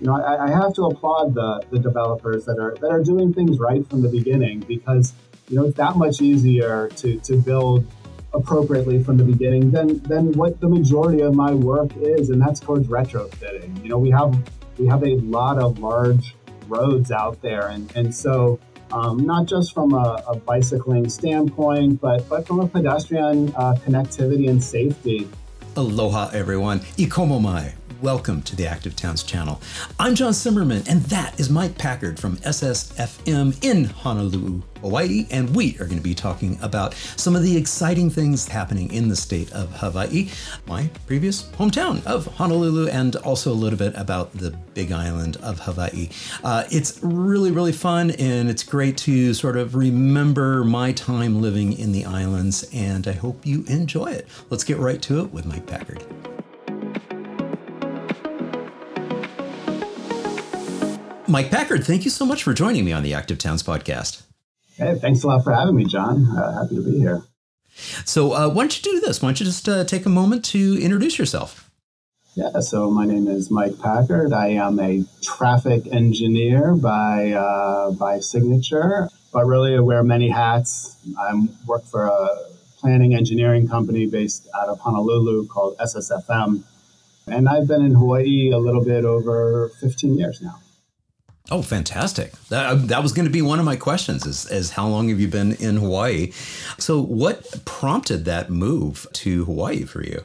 you know, I, I have to applaud the, the developers that are that are doing things right from the beginning because you know it's that much easier to, to build appropriately from the beginning than than what the majority of my work is, and that's towards retrofitting. You know, we have we have a lot of large roads out there, and and so um, not just from a, a, bicycling standpoint, but but from a pedestrian uh, connectivity and safety. Aloha, everyone. Ikomo mai. Welcome to the Active Towns channel. I'm John Simmerman, and that is Mike Packard from SSFM in Honolulu, Hawaii, and we are going to be talking about some of the exciting things happening in the state of Hawaii, my previous hometown of Honolulu, and also a little bit about the big island of Hawaii. Uh, it's really, really fun, and it's great to sort of remember my time living in the islands, and I hope you enjoy it. Let's get right to it with Mike Packard. Mike Packard, thank you so much for joining me on the Active Towns podcast. Hey, thanks a lot for having me, John. Uh, happy to be here. So, uh, why don't you do this? Why don't you just uh, take a moment to introduce yourself? Yeah, so my name is Mike Packard. I am a traffic engineer by uh, by signature, but really I wear many hats. I work for a planning engineering company based out of Honolulu called SSFM, and I've been in Hawaii a little bit over 15 years now. Oh, fantastic! That, uh, that was going to be one of my questions: is, is how long have you been in Hawaii? So, what prompted that move to Hawaii for you?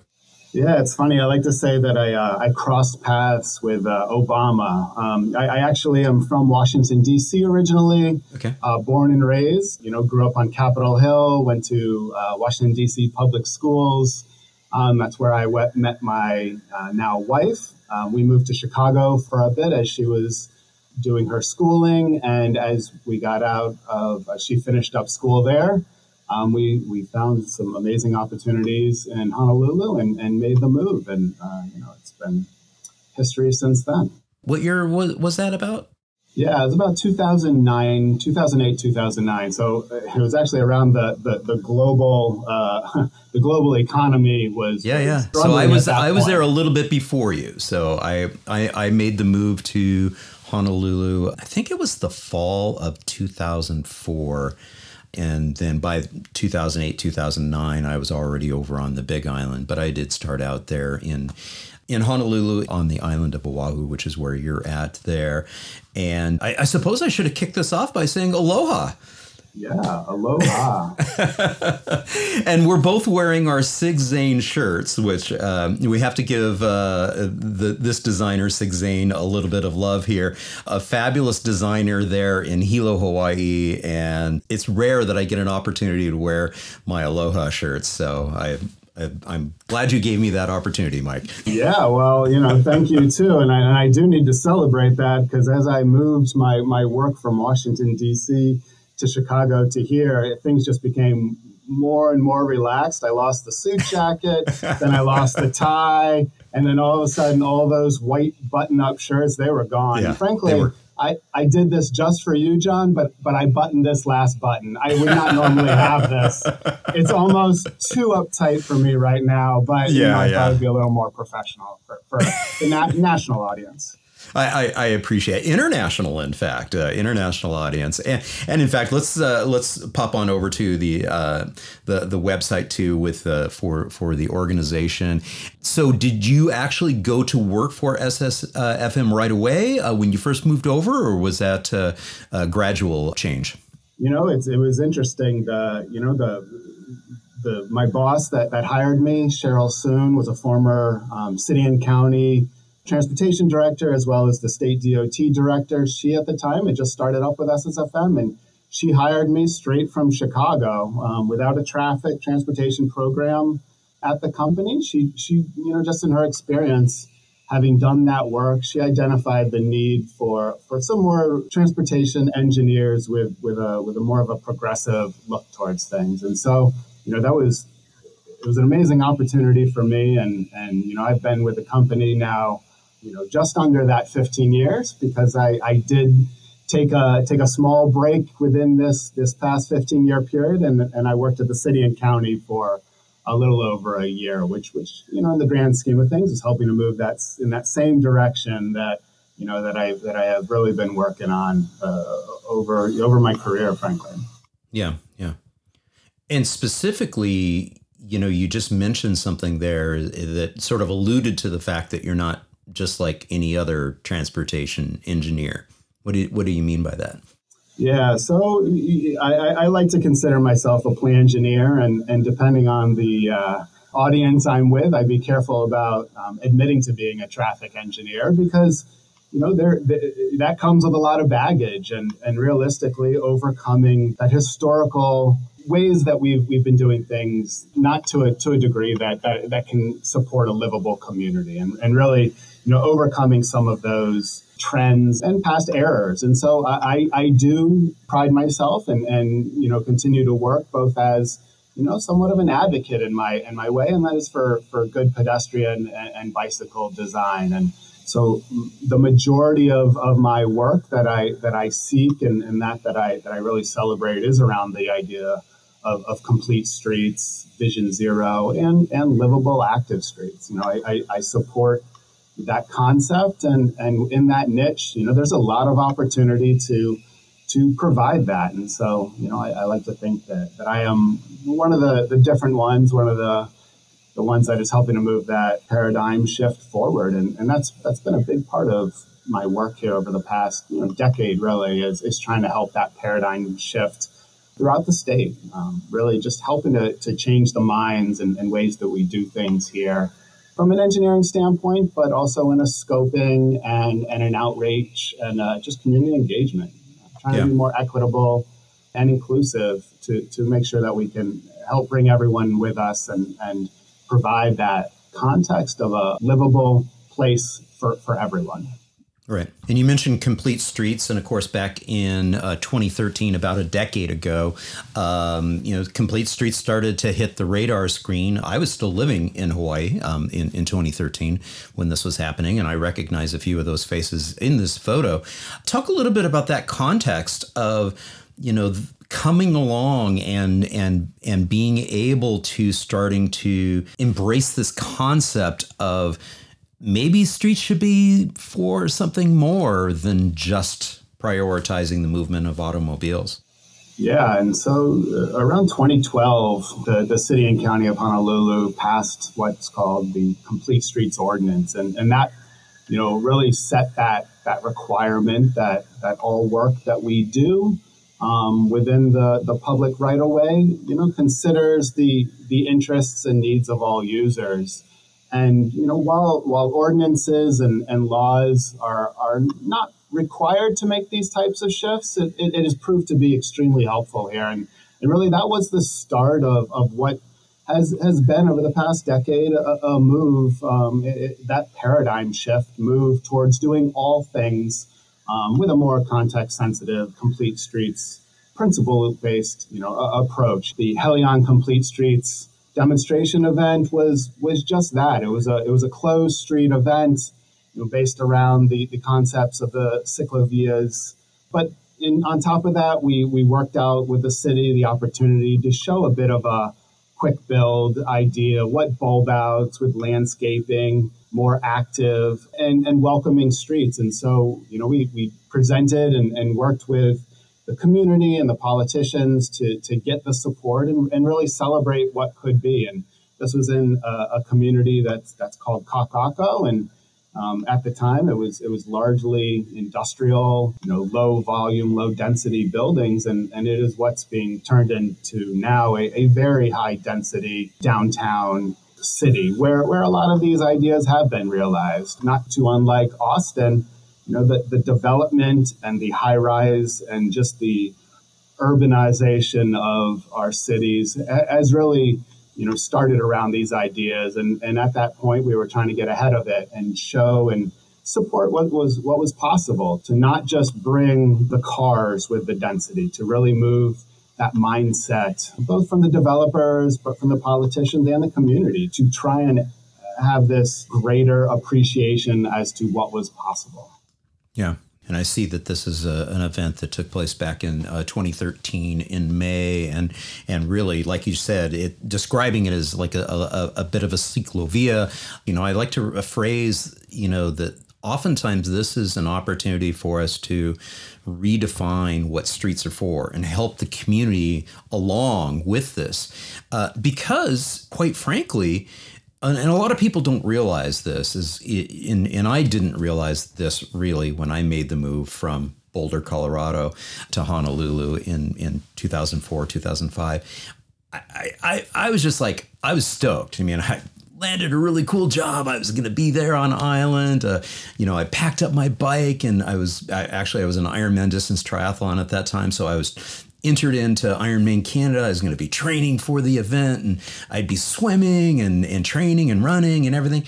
Yeah, it's funny. I like to say that I uh, I crossed paths with uh, Obama. Um, I, I, actually am from Washington D.C. originally. Okay. Uh, born and raised. You know, grew up on Capitol Hill. Went to uh, Washington D.C. public schools. Um, that's where I wet, met my uh, now wife. Um, we moved to Chicago for a bit as she was doing her schooling. And as we got out of, uh, she finished up school there. Um, we, we found some amazing opportunities in Honolulu and, and made the move. And, uh, you know, it's been history since then. What year was, was that about? Yeah, it was about 2009, 2008, 2009. So uh, it was actually around the the, the global uh, the global economy was yeah yeah. So I was I was there a little bit before you. So I, I I made the move to Honolulu. I think it was the fall of 2004. And then by 2008, 2009, I was already over on the Big Island. But I did start out there in in Honolulu on the island of Oahu, which is where you're at there. And I, I suppose I should have kicked this off by saying aloha. Yeah, aloha. and we're both wearing our Sig Zane shirts, which um, we have to give uh, the, this designer, Sig Zane, a little bit of love here. A fabulous designer there in Hilo, Hawaii. And it's rare that I get an opportunity to wear my aloha shirts. So I I'm glad you gave me that opportunity, Mike. Yeah, well, you know, thank you too, and I, and I do need to celebrate that because as I moved my my work from Washington D.C to Chicago to here, things just became more and more relaxed. I lost the suit jacket, then I lost the tie, and then all of a sudden, all those white button-up shirts they were gone. Yeah, frankly, were- I, I did this just for you, John, but but I buttoned this last button. I would not normally have this. It's almost too uptight for me right now, but yeah, you know, I yeah. thought it'd be a little more professional for, for the na- national audience. I, I, appreciate international, in fact, uh, international audience, and, and in fact, let's uh, let's pop on over to the uh, the the website too with uh, for for the organization. So, did you actually go to work for SSFM right away uh, when you first moved over, or was that uh, a gradual change? You know, it was interesting. The you know the the my boss that that hired me, Cheryl Soon, was a former um, city and county transportation director as well as the state DOT director. She at the time had just started up with SSFM and she hired me straight from Chicago um, without a traffic transportation program at the company. She, she, you know, just in her experience, having done that work, she identified the need for, for some more transportation engineers with, with a, with a more of a progressive look towards things. And so, you know, that was, it was an amazing opportunity for me. And, and, you know, I've been with the company now you know, just under that 15 years because I, I did take a take a small break within this this past 15 year period and, and I worked at the city and county for a little over a year, which which you know in the grand scheme of things is helping to move that in that same direction that you know, that I that I have really been working on uh, over over my career, frankly. Yeah, yeah. And specifically, you know, you just mentioned something there that sort of alluded to the fact that you're not just like any other transportation engineer. What do you, what do you mean by that? Yeah, so I, I like to consider myself a plan engineer, and, and depending on the uh, audience I'm with, I'd be careful about um, admitting to being a traffic engineer because you know there that comes with a lot of baggage, and and realistically overcoming that historical ways that we've we've been doing things not to a to a degree that that, that can support a livable community, and and really you know overcoming some of those trends and past errors. And so I, I do pride myself and, and, you know, continue to work both as, you know, somewhat of an advocate in my, in my way. And that is for, for good pedestrian and, and bicycle design. And so the majority of, of my work that I, that I seek and, and that, that I, that I really celebrate is around the idea of, of complete streets, vision zero, and, and livable active streets. You know, I, I, I support that concept and and in that niche you know there's a lot of opportunity to to provide that. And so you know i, I like to think that, that i am one of the the different ones one of the the ones that is helping to move that paradigm shift forward. And and that's that's been a big part of my work here over the past you know decade really is, is trying to help that paradigm shift throughout the state. Um, really just helping to, to change the minds and, and ways that we do things here from an engineering standpoint, but also in a scoping and, and an outreach and uh, just community engagement. Trying yeah. to be more equitable and inclusive to, to make sure that we can help bring everyone with us and, and provide that context of a livable place for, for everyone. Right. And you mentioned Complete Streets. And of course, back in uh, 2013, about a decade ago, um, you know, Complete Streets started to hit the radar screen. I was still living in Hawaii um, in, in 2013 when this was happening. And I recognize a few of those faces in this photo. Talk a little bit about that context of, you know, coming along and and and being able to starting to embrace this concept of maybe streets should be for something more than just prioritizing the movement of automobiles. Yeah, and so uh, around 2012, the, the city and county of Honolulu passed what's called the Complete Streets Ordinance, and, and that you know really set that that requirement that that all work that we do um, within the, the public right of way, you know, considers the the interests and needs of all users. And you know, while while ordinances and, and laws are are not required to make these types of shifts, it, it, it has proved to be extremely helpful here. And and really, that was the start of, of what has has been over the past decade a, a move um, it, that paradigm shift move towards doing all things um, with a more context sensitive, complete streets principle based you know approach. The Helion Complete Streets demonstration event was was just that. It was a it was a closed street event, you know, based around the, the concepts of the ciclovias. But in, on top of that, we we worked out with the city the opportunity to show a bit of a quick build idea, what bulb outs with landscaping, more active and, and welcoming streets. And so, you know, we, we presented and, and worked with the community and the politicians to, to get the support and, and really celebrate what could be. And this was in a, a community that's that's called Kakaako, and um, at the time it was it was largely industrial, you know, low volume, low density buildings, and, and it is what's being turned into now a, a very high density downtown city where, where a lot of these ideas have been realized, not too unlike Austin you know, the, the development and the high rise and just the urbanization of our cities has really, you know, started around these ideas. And, and at that point, we were trying to get ahead of it and show and support what was what was possible to not just bring the cars with the density, to really move that mindset, both from the developers, but from the politicians and the community, to try and have this greater appreciation as to what was possible. Yeah. And I see that this is a, an event that took place back in uh, 2013 in May, and and really, like you said, it describing it as like a, a, a bit of a ciclovia. You know, I like to phrase, you know, that oftentimes this is an opportunity for us to redefine what streets are for and help the community along with this. Uh, because, quite frankly, and, a lot of people don't realize this is in, and I didn't realize this really when I made the move from Boulder, Colorado to Honolulu in, in 2004, 2005. I, I, I was just like, I was stoked. I mean, I landed a really cool job. I was going to be there on island. Uh, you know, I packed up my bike and I was I, actually I was an Ironman distance triathlon at that time, so I was entered into Ironman Canada. I was going to be training for the event and I'd be swimming and and training and running and everything.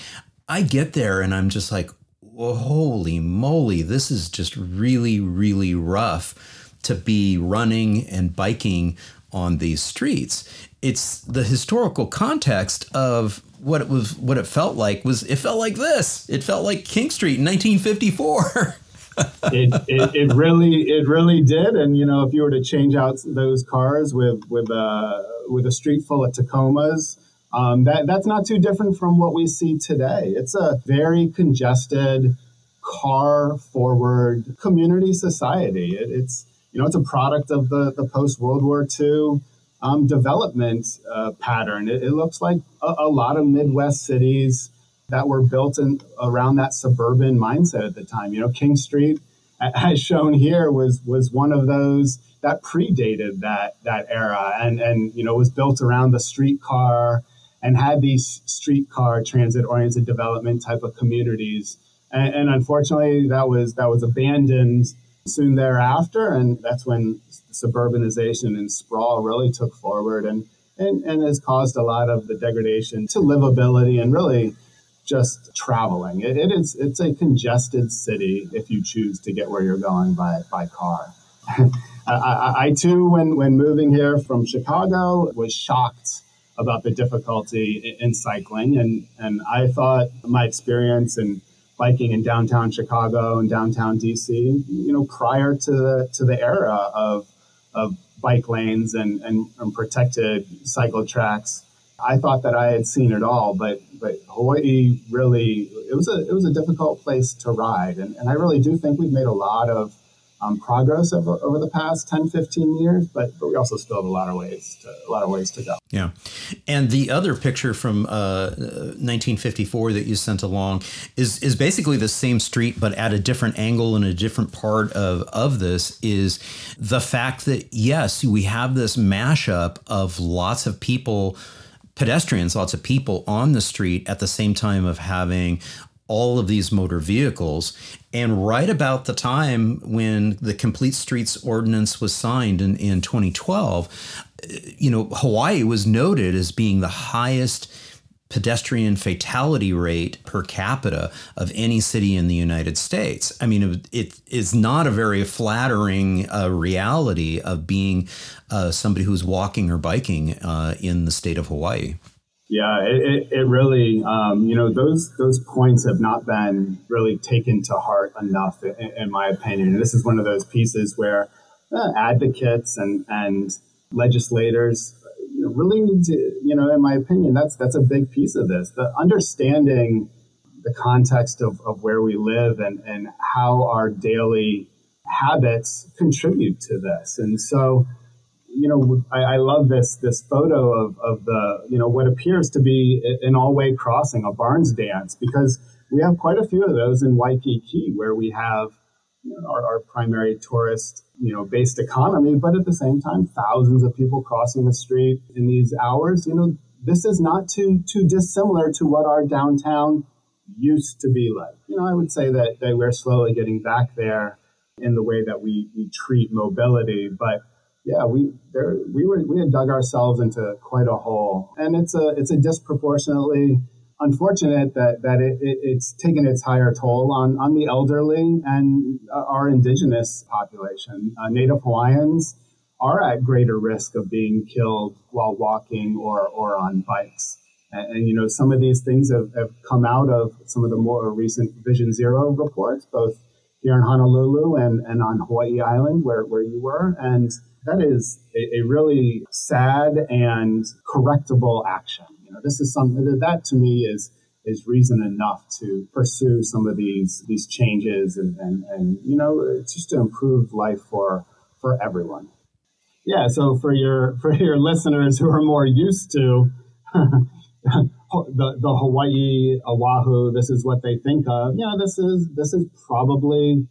I get there and I'm just like, holy moly, this is just really really rough to be running and biking on these streets. It's the historical context of what it was what it felt like was it felt like this. It felt like King Street in 1954. it, it, it, really it really did. And you know if you were to change out those cars with with a with a street full of tacomas um, that that's not too different from what we see today. It's a very congested car forward community society. It, it's you know it's a product of the the post world war ii um, development uh, pattern. It, it, looks like a, a, lot of Midwest cities that were built in around that suburban mindset at the time. You know, King Street, as shown here, was was one of those that predated that that era, and and you know was built around the streetcar and had these streetcar transit oriented development type of communities. And, and unfortunately, that was that was abandoned soon thereafter, and that's when suburbanization and sprawl really took forward and, and, and has caused a lot of the degradation to livability and really just traveling. It, it is it's a congested city if you choose to get where you're going by by car. I, I, I, too, when when moving here from Chicago, was shocked about the difficulty in, in cycling, and and I thought my experience and biking in downtown Chicago and downtown DC, you know, prior to the to the era of of bike lanes and, and, and protected cycle tracks. I thought that I had seen it all, but but Hawaii really it was a it was a difficult place to ride, and, and I really do think we've made a lot of um, progress over, over the past 10, 15 years, but, but we also still have a lot of ways to, a lot of ways to go. Yeah. And the other picture from uh, 1954 that you sent along is, is basically the same street, but at a different angle and a different part of, of this is the fact that, yes, we have this mashup of lots of people pedestrians, lots of people on the street at the same time of having all of these motor vehicles. And right about the time when the Complete Streets Ordinance was signed in, in 2012, eh, you know, Hawaii was noted as being the highest pedestrian fatality rate per capita of any city in the United States. I mean, it, it is not a very flattering uh, reality of being uh, somebody who's walking or biking uh, in the state of Hawaii. Yeah, it, it, really, um, you know, those those points have not been really taken to heart enough, in, in my opinion. And this is one of those pieces where uh, advocates and and legislators really need to, you know, in my opinion, that's that's a big piece of this. The understanding the context of, of where we live and, and how our daily habits contribute to this. And so, you know, I, I, love this this photo of, of the you know what appears to be an all way crossing, a Barnes dance, because we have quite a few of those in Waikiki, where we have our, our primary tourist you know based economy, but at the same time, thousands of people crossing the street in these hours. You know, this is not too too dissimilar to what our downtown used to be like. You know, I would say that, that we're slowly getting back there in the way that we, we treat mobility, but yeah, we there we were we had dug ourselves into quite a hole, and it's a it's a disproportionately unfortunate that that it, it, it's taken its higher toll on on the elderly and our indigenous population. Uh, Native Hawaiians are at greater risk of being killed while walking or or on bikes. And, and, you know, some of these things have, have come out of some of the more recent Vision Zero reports, both here in Honolulu and, and on Hawaii Island, where, where you were. And that is a, a really sad and correctable action. Know, this is something that, to me is is reason enough to pursue some of these these changes and and, and you know just to improve life for for everyone. Yeah, so for your for your listeners who are more used to the the Hawaii Oahu, this is what they think of. You know, this is this is probably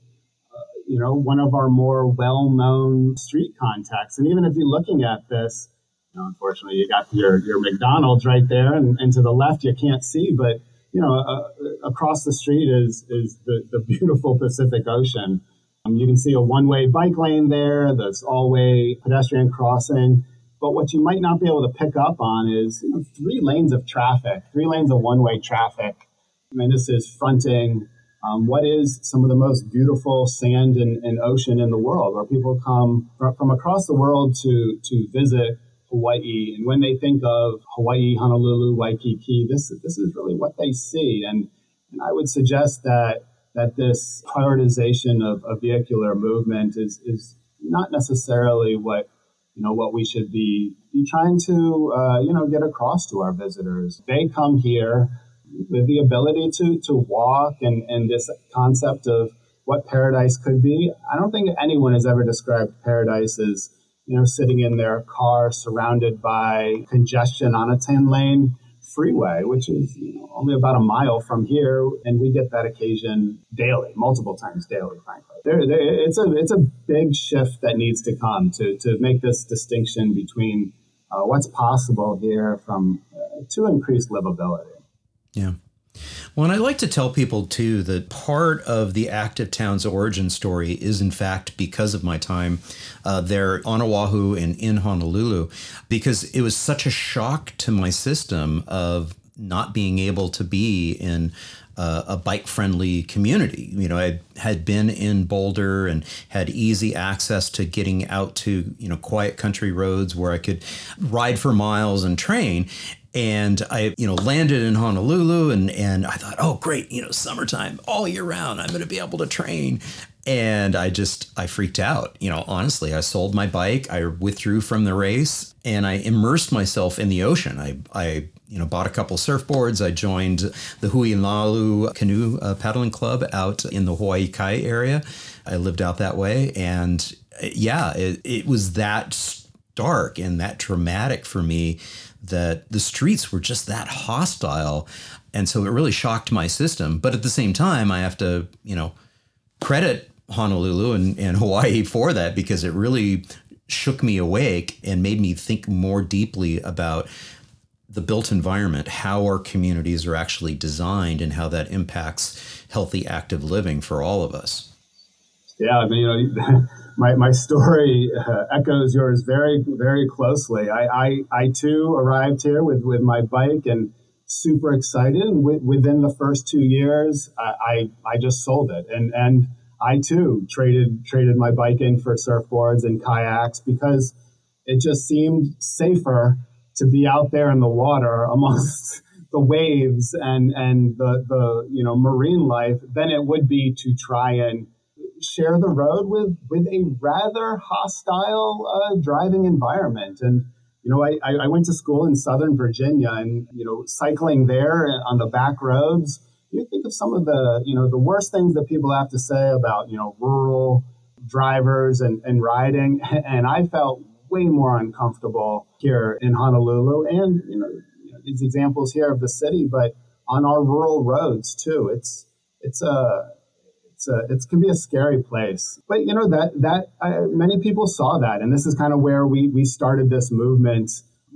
uh, you know one of our more well known street contexts. And even if you're looking at this, you know, unfortunately, you got your your McDonald's right there, and, and to the left you can't see, but you know, uh, across the street is is the, the beautiful Pacific Ocean. Um, you can see a one way bike lane there, that's all way pedestrian crossing. But what you might not be able to pick up on is you know, three lanes of traffic, three lanes of one way traffic. I mean, this is fronting um, what is some of the most beautiful sand and, and, ocean in the world, where people come from across the world to, to visit Hawaii. And when they think of Hawaii, Honolulu, Waikiki, this, this is really what they see. And, and I would suggest that that this prioritization of, of vehicular movement is, is not necessarily what you know what we should be be trying to uh, you know get across to our visitors. They come here with the ability to to walk and and this concept of what paradise could be. I don't think anyone has ever described paradise as you know sitting in their car surrounded by congestion on a ten lane freeway, which is you know, only about a mile from here, and we get that occasion daily, multiple times daily, frankly. There, there, it's a it's a big shift that needs to come to to make this distinction between uh, what's possible here from uh, to increase livability. Yeah. Well, and I like to tell people too that part of the Active Town's origin story is, in fact, because of my time uh, there on Oahu and in Honolulu, because it was such a shock to my system of not being able to be in uh, a bike friendly community. You know, I had been in Boulder and had easy access to getting out to, you know, quiet country roads where I could ride for miles and train and I, you know, landed in Honolulu and and I thought, oh great, you know, summertime all year round, I'm going to be able to train. And I just I freaked out. You know, honestly, I sold my bike, I withdrew from the race, and I immersed myself in the ocean. I I you know bought a couple surfboards. I joined the Hui Nalu Canoe uh, Paddling Club out in the Hawaii Kai area. I lived out that way, and yeah, it, it was that stark and that traumatic for me that the streets were just that hostile. And so it really shocked my system. But at the same time, I have to, you know, credit Honolulu and, and Hawaii for that because it really shook me awake and made me think more deeply about the built environment, how our communities are actually designed, and how that impacts healthy, active living for all of us. Yeah, I mean, you know, my, my story uh, echoes yours very, very closely. I, I, I too arrived here with, with my bike and super excited. And w- within the first two years, I, I, I, just sold it. And, and I too traded, traded my bike in for surfboards and kayaks because it just seemed safer to be out there in the water amongst the waves and, and the, the, you know, marine life than it would be to try and share the road with with a rather hostile uh, driving environment. And you know, I, I went to school in Southern Virginia, and you know, cycling there on the back roads. You think of some of the you know the worst things that people have to say about you know rural drivers and, and riding, and I felt way more uncomfortable here in Honolulu, and you know, you know these examples here of the city, but on our rural roads too. It's it's a it's a, it can be a scary place. But you know that that uh, many people saw that, and this is kind of where we we started this movement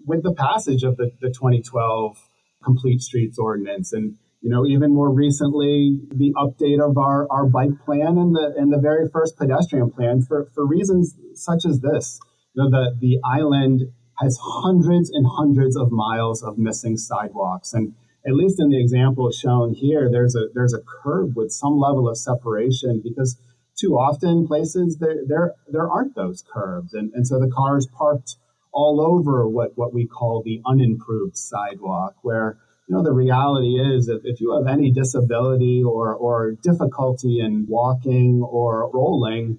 with the passage of the, the 2012 Complete Streets Ordinance, and you know even more recently the update of our, our bike plan and the and the very first pedestrian plan for for reasons such as this. You know the the island has hundreds and hundreds of miles of missing sidewalks and at least in the example shown here, there's a there's a curb with some level of separation because too often places there there there aren't those curbs, and and so the cars parked all over what what we call the unimproved sidewalk, where you know the reality is if, if you have any disability or or difficulty in walking or rolling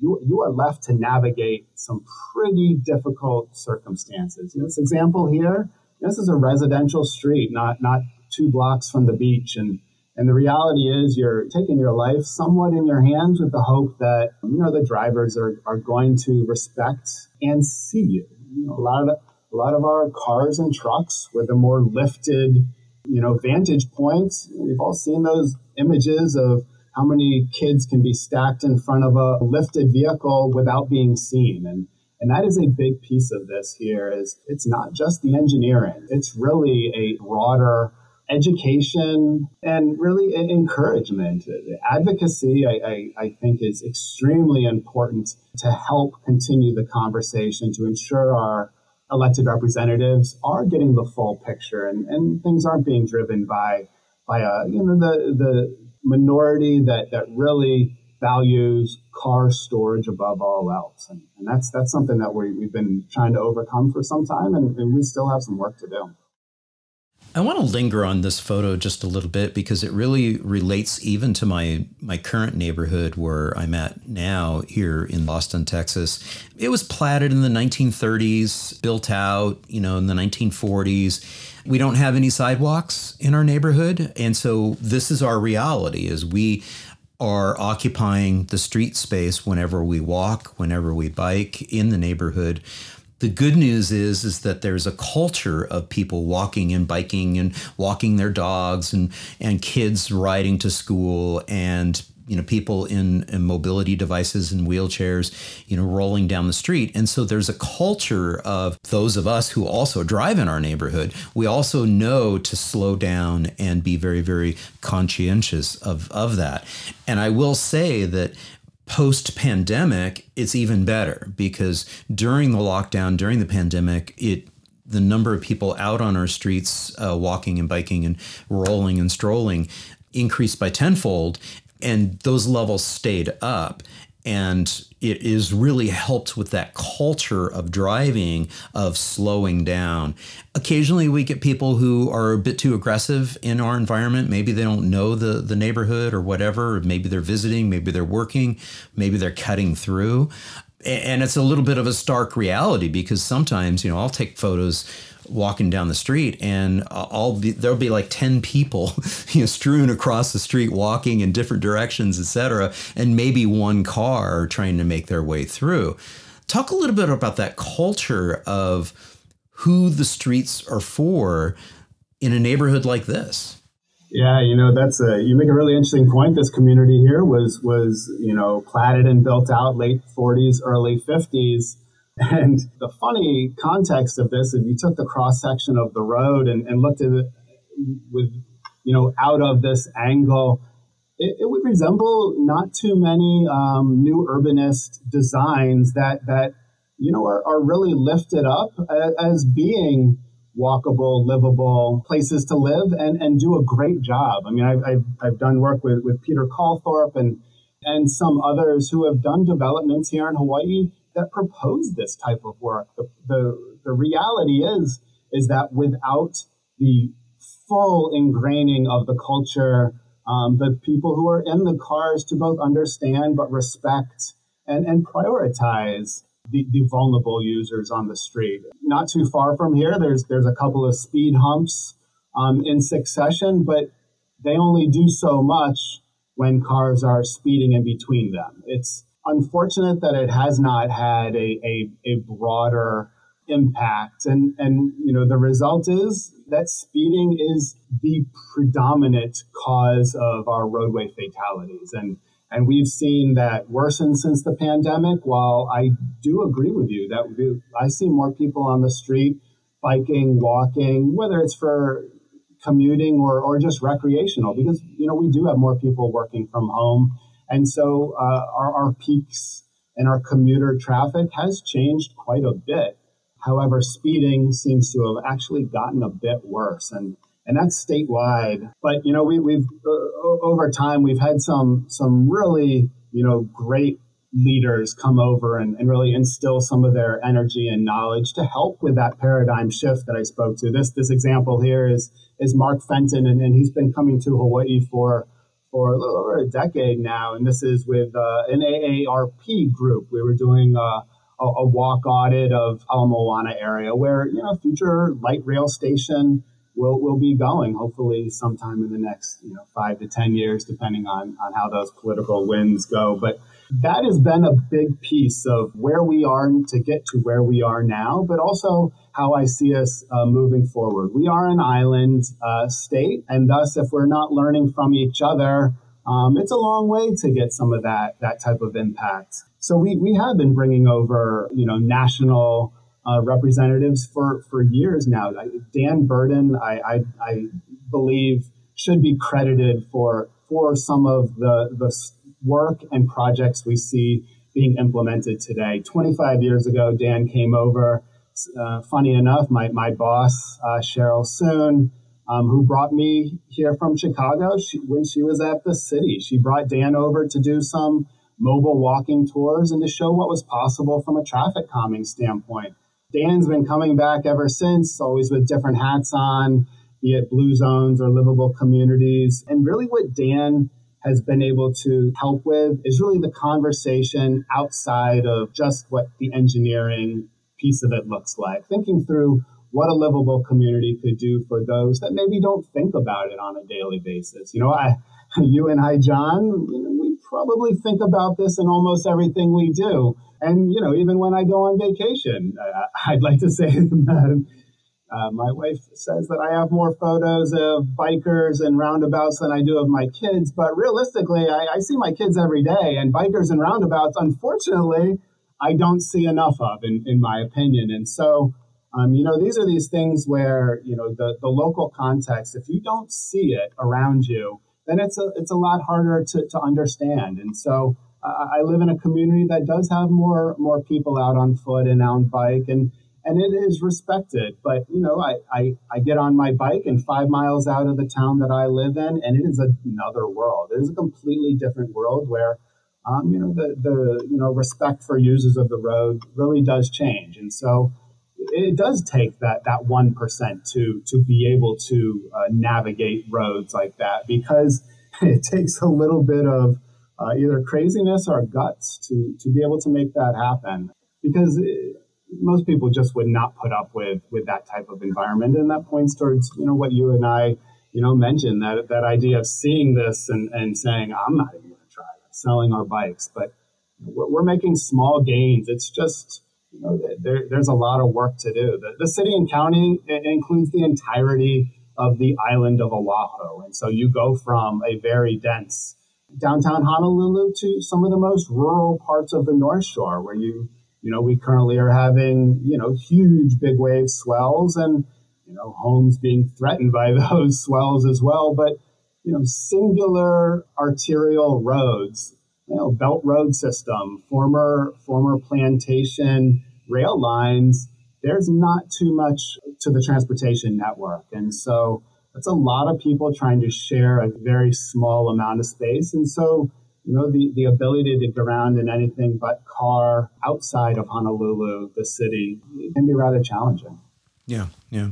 you, you are left to navigate some pretty difficult circumstances. You know, this example here, this is a residential street, not not two blocks from the beach. And, and the reality is you're taking your life somewhat in your hands with the hope that, you know, the drivers are, are going to respect and see you. you know, a lot of a lot of our cars and trucks with the more lifted, you know, vantage points. We've all seen those images of how many kids can be stacked in front of a lifted vehicle without being seen. And and that is a big piece of this here is it's not just the engineering. It's really a broader education and really encouragement. Advocacy, I, I, I, think, is extremely important to help continue the conversation to ensure our elected representatives are getting the full picture and, and things aren't being driven by by a you know the the minority that that really values car storage above all else. And, and that's that's something that we, we've been trying to overcome for some time, and, and we still have some work to do. I want to linger on this photo just a little bit because it really relates even to my my current neighborhood where I'm at now here in Austin, Texas. It was platted in the 1930s, built out, you know, in the 1940s. We don't have any sidewalks in our neighborhood, and so this is our reality is we are occupying the street space whenever we walk, whenever we bike in the neighborhood. The good news is is that there's a culture of people walking and biking and walking their dogs and and kids riding to school and you know people in, in, mobility devices and wheelchairs you know rolling down the street. And so there's a culture of those of us who also drive in our neighborhood we also know to slow down and be very very conscientious of of that. And i will say that post pandemic it's even better because during the lockdown during the pandemic it the number of people out on our streets uh, walking and biking and rolling and strolling increased by tenfold and those levels stayed up. And it is really helped with that culture of driving of slowing down. Occasionally we get people who are a bit too aggressive in our environment. Maybe they don't know the the neighborhood or whatever. Maybe they're visiting maybe they're working maybe they're cutting through. And it's a little bit of a stark reality because sometimes you know I'll take photos walking down the street and uh, I'll be there'll be like 10 people you know strewn across the street walking in different directions etc and maybe one car trying to make their way through. Talk a little bit about that culture of who the streets are for in a neighborhood like this. Yeah you know that's a you make a really interesting point. This community here was was you know platted and built out late 40s early 50s and the funny context of this, if you took the cross section of the road and, and looked at it with, you know, out of this angle, it, it would resemble not too many um, new urbanist designs that that you know are, are really lifted up as being walkable, livable places to live and, and do a great job. I mean, I've, I've, I've done work with, with Peter Calthorpe and, and some others who have done developments here in Hawaii that propose this type of work. The, the, the reality is, is that without the full ingraining of the culture, um, the people who are in the cars to both understand but respect and, and prioritize the, the vulnerable users on the street. Not too far from here, there's there's a couple of speed humps um, in succession, but they only do so much when cars are speeding in between them. It's unfortunate that it has not had a, a, a broader impact. And, and, you know, the result is that speeding is the predominant cause of our roadway fatalities. And, and we've seen that worsen since the pandemic. While I do agree with you that we, I see more people on the street biking, walking, whether it's for commuting or, or just recreational, because, you know, we do have more people working from home and so uh, our, our peaks and our commuter traffic has changed quite a bit. However, speeding seems to have actually gotten a bit worse. And and that's statewide. But you know, we, we've uh, over time we've had some some really you know great leaders come over and, and really instill some of their energy and knowledge to help with that paradigm shift that I spoke to. This this example here is is Mark Fenton, and, and he's been coming to Hawaii for for a little over a decade now, and this is with uh, an AARP group. We were doing uh, a, a walk audit of Ala Moana area, where you know future light rail station we'll, we'll be going hopefully sometime in the next you know five to ten years depending on, on how those political winds go. But that has been a big piece of where we are to get to where we are now but also how i see us uh, moving forward. We are an island uh, state and thus if we're not learning from each other um, it's a long way to get some of that that type of impact. So we, we have been bringing over you know national uh, representatives for, for years now. Dan Burden, I, I, I, believe, should be credited for for some of the, the work and projects we see being implemented today. 25 years ago, Dan came over. Uh, funny enough, my, my boss, uh, Cheryl Soon, um, who brought me here from Chicago she, when she was at the city, she brought Dan over to do some mobile walking tours and to show what was possible from a traffic calming standpoint. Dan's been coming back ever since, always with different hats on, be it blue zones or livable communities. And really, what Dan has been able to help with is really the conversation outside of just what the engineering piece of it looks like, thinking through what a livable community could do for those that maybe don't think about it on a daily basis. You know, I, you and I, John, you know, probably think about this in almost everything we do. And, you know, even when I go on vacation, uh, I'd like to say that uh, my wife says that I have more photos of bikers and roundabouts than I do of my kids. But realistically, I, I see my kids every day, and bikers and roundabouts, unfortunately, I don't see enough of, in, in my opinion. And so, um, you know, these are these things where, you know, the, the local context, if you don't see it around you, then it's a, it's a lot harder to, to understand. And so, I live in a community that does have more more people out on foot and on bike, and and it is respected. But you know, I, I I get on my bike and five miles out of the town that I live in, and it is another world. It is a completely different world where, um, you know, the the you know respect for users of the road really does change, and so it does take that that one percent to to be able to uh, navigate roads like that because it takes a little bit of uh, either craziness or guts to to be able to make that happen because it, most people just would not put up with with that type of environment. And that points towards you know what you and I you know mentioned that that idea of seeing this and and saying I'm not even going to try selling our bikes but we're, we're, making small gains. It's just you know there, there's a lot of work to do the, the city and county includes the entirety of the island of Oahu and so you go from a very dense downtown Honolulu to some of the most rural parts of the North Shore, where you, you know, we currently are having, you know, huge big wave swells and, you know, homes being threatened by those swells as well. But, you know, singular arterial roads, you know, belt road system, former, former plantation rail lines, there's not too much to the transportation network. And so, it's a lot of people trying to share a very small amount of space. And so, you know, the, the ability to get around in anything but car outside of Honolulu, the city, can be rather challenging. Yeah, yeah.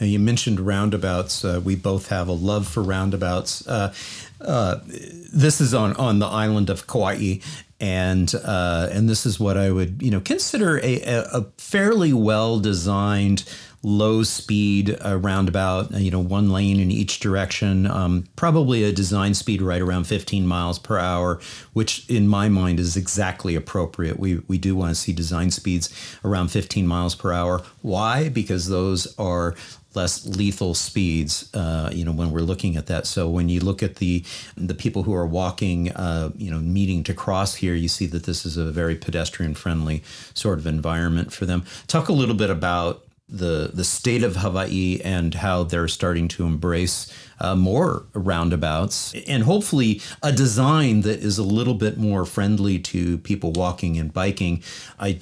Now you mentioned roundabouts. Uh, we both have a love for roundabouts. Uh, uh, this is on on the island of Kauai, and uh, and this is what I would you know consider a, a fairly well designed low speed uh, roundabout, you know, one lane in each direction, um, probably a design speed right around 15 miles per hour, which in my mind is exactly appropriate. We, we do want to see design speeds around 15 miles per hour. Why? Because those are less lethal speeds. Uh, you know, when we're looking at that. So when you look at the the people who are walking, uh, you know, needing to cross here, you see that this is a very pedestrian friendly sort of environment for them. Talk a little bit about the the state of Hawaii and how they're starting to embrace uh, more roundabouts and hopefully a design that is a little bit more friendly to people walking and biking. I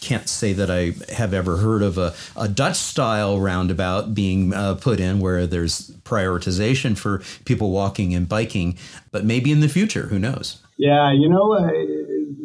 can't say that I have ever heard of a, a Dutch style roundabout being uh, put in where there's prioritization for people walking and biking, but maybe in the future, who knows? Yeah, you know, uh,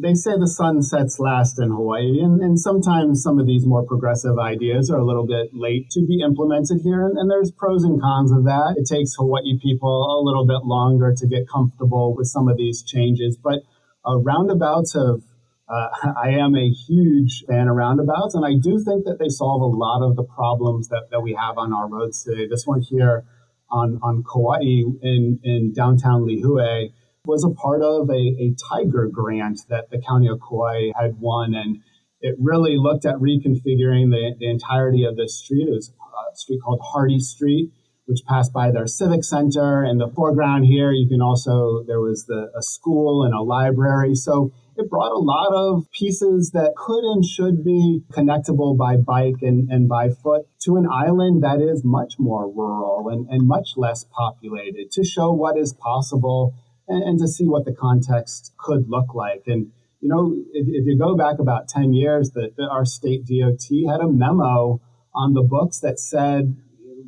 they say the sun sets last in Hawaii, and, and sometimes some of these more progressive ideas are a little bit late to be implemented here, and, and there's pros and cons of that. It takes Hawaii people a little bit longer to get comfortable with some of these changes, but uh, roundabouts have uh, I am a huge fan of roundabouts, and I do think that they solve a lot of the problems that, that we have on our roads today. This one here on, on Kauai in, in downtown Lihue was a part of a, a Tiger grant that the County of Kauai had won, and it really looked at reconfiguring the, the entirety of this street. It was a street called Hardy Street which passed by their civic center. In the foreground here, you can also, there was the, a school and a library. So it brought a lot of pieces that could and should be connectable by bike and, and by foot to an island that is much more rural and, and much less populated to show what is possible and, and to see what the context could look like. And, you know, if, if you go back about 10 years, that our state DOT had a memo on the books that said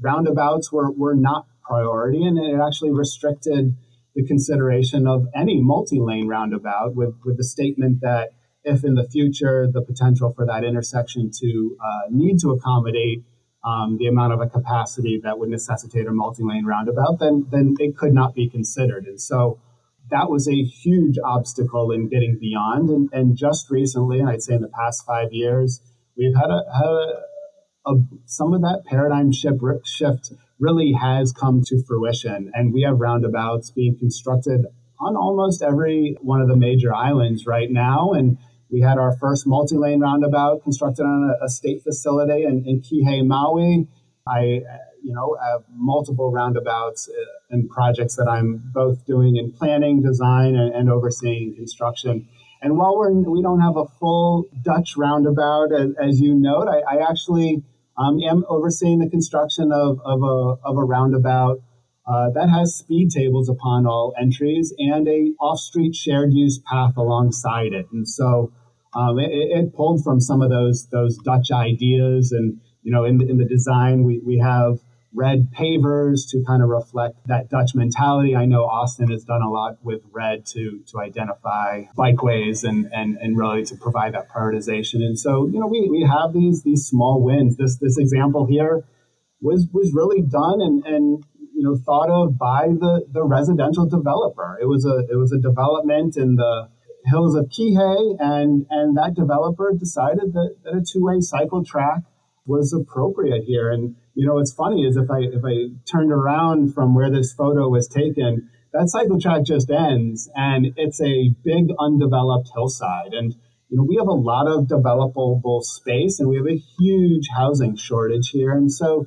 roundabouts were, were not priority, and it actually restricted the consideration of any multi-lane roundabout with, with the statement that if in the future the potential for that intersection to uh, need to accommodate um, the amount of a capacity that would necessitate a multi-lane roundabout, then then it could not be considered. And so that was a huge obstacle in getting beyond. And, and just recently, and I'd say in the past five years, we've had a, had a of some of that paradigm shift, shift really has come to fruition. And we have roundabouts being constructed on almost every one of the major islands right now. And we had our first multi lane roundabout constructed on a, a state facility in, in Kihei, Maui. I, you know, have multiple roundabouts uh, and projects that I'm both doing in planning, design, and, and overseeing construction. And while we're, we don't have a full Dutch roundabout, as, as you note, I, I actually um, am overseeing the construction of, of, a, of a roundabout uh, that has speed tables upon all entries and a off-street shared use path alongside it. And so um, it, it, pulled from some of those those Dutch ideas. And you know, in the, in the design, we, we have red pavers to kind of reflect that Dutch mentality. I know Austin has done a lot with red to to identify bikeways and and and really to provide that prioritization. And so, you know, we, we have these these small wins. This this example here was was really done and and you know thought of by the the residential developer. It was a it was a development in the hills of Kihei and and that developer decided that, that a two-way cycle track was appropriate here. And you know, what's funny is if I if I turned around from where this photo was taken, that cycle track just ends, and it's a big undeveloped hillside. And you know, we have a lot of developable space, and we have a huge housing shortage here. And so,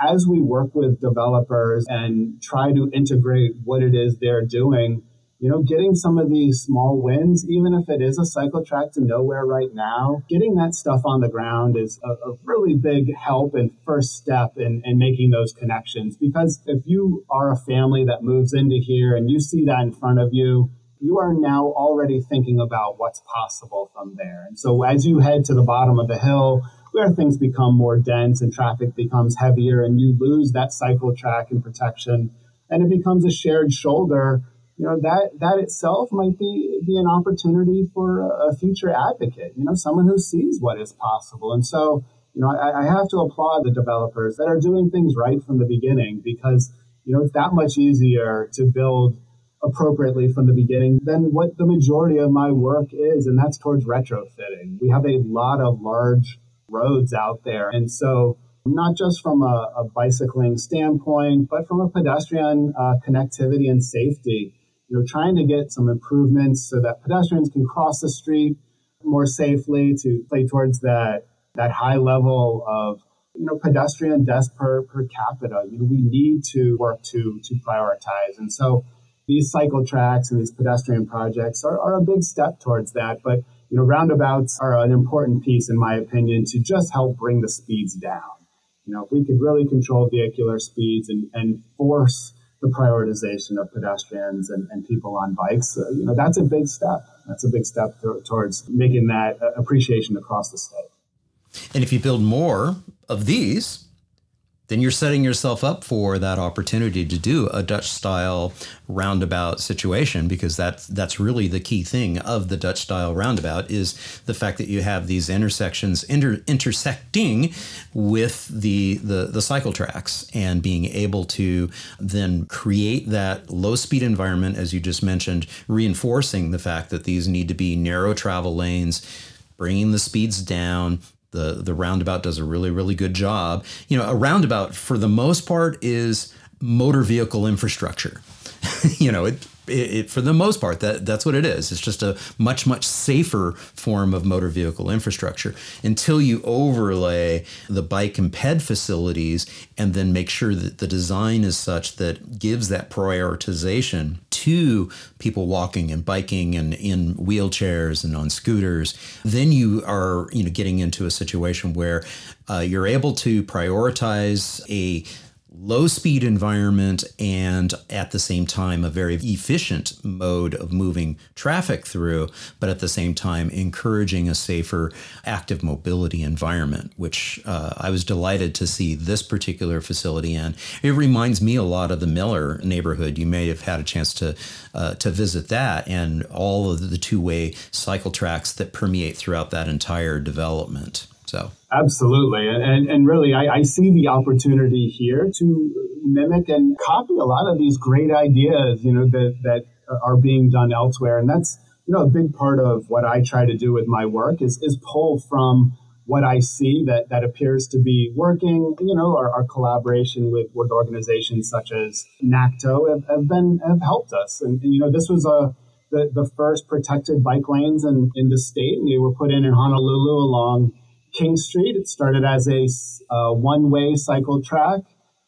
as we work with developers and try to integrate what it is they're doing you know, getting some of these small wins, even if it is a cycle track to nowhere right now, getting that stuff on the ground is a, a really big help and first step in, in making those connections. Because if you are a family that moves into here and you see that in front of you, you are now already thinking about what's possible from there. And so as you head to the bottom of the hill, where things become more dense and traffic becomes heavier, and you lose that cycle track and protection, and it becomes a shared shoulder you know that that itself might be be an opportunity for a, future advocate you know someone who sees what is possible. And so you know I, I, have to applaud the developers that are doing things right from the beginning because you know it's that much easier to build appropriately from the beginning than what the majority of my work is and that's towards retrofitting. We have a lot of large roads out there. And so not just from a, a bicycling standpoint but from a pedestrian uh, connectivity and safety you know, trying to get some improvements so that pedestrians can cross the street more safely to play towards that that high level of you know pedestrian deaths per per capita. You know, we need to work to to prioritize, and so these cycle tracks and these pedestrian projects are, are a big step towards that. But you know, roundabouts are an important piece, in my opinion, to just help bring the speeds down. You know, if we could really control vehicular speeds and, and force the prioritization of pedestrians and, and people on bikes, uh, you know, that's a big step. That's a big step to, towards making that uh, appreciation across the state. And if you build more of these, then you're setting yourself up for that opportunity to do a Dutch style roundabout situation because that's that's really the key thing of the Dutch style roundabout is the fact that you have these intersections inter- intersecting with the, the the cycle tracks and being able to then create that low speed environment as you just mentioned reinforcing the fact that these need to be narrow travel lanes bringing the speeds down the the roundabout does a really really good job. You know, a roundabout for the most part is motor vehicle infrastructure. you know, it it, it, for the most part, that that's what it is. It's just a much much safer form of motor vehicle infrastructure until you overlay the bike and ped facilities and then make sure that the design is such that gives that prioritization to people walking and biking and in wheelchairs and on scooters. Then you are you know getting into a situation where uh, you're able to prioritize a low speed environment and at the same time a very efficient mode of moving traffic through, but at the same time encouraging a safer active mobility environment, which uh, I was delighted to see this particular facility in. It reminds me a lot of the Mueller neighborhood. You may have had a chance to uh, to visit that and all of the two way cycle tracks that permeate throughout that entire development. So absolutely, and and really, I, I see the opportunity here to mimic and copy a lot of these great ideas, you know, that that are being done elsewhere, and that's you know a big part of what I try to do with my work is is pull from what I see that that appears to be working. You know, our, our collaboration with with organizations such as NACTO have, have been have helped us, and, and you know this was a the, the first protected bike lanes in, in the state, and they were put in in Honolulu along King Street. It started as a one way cycle track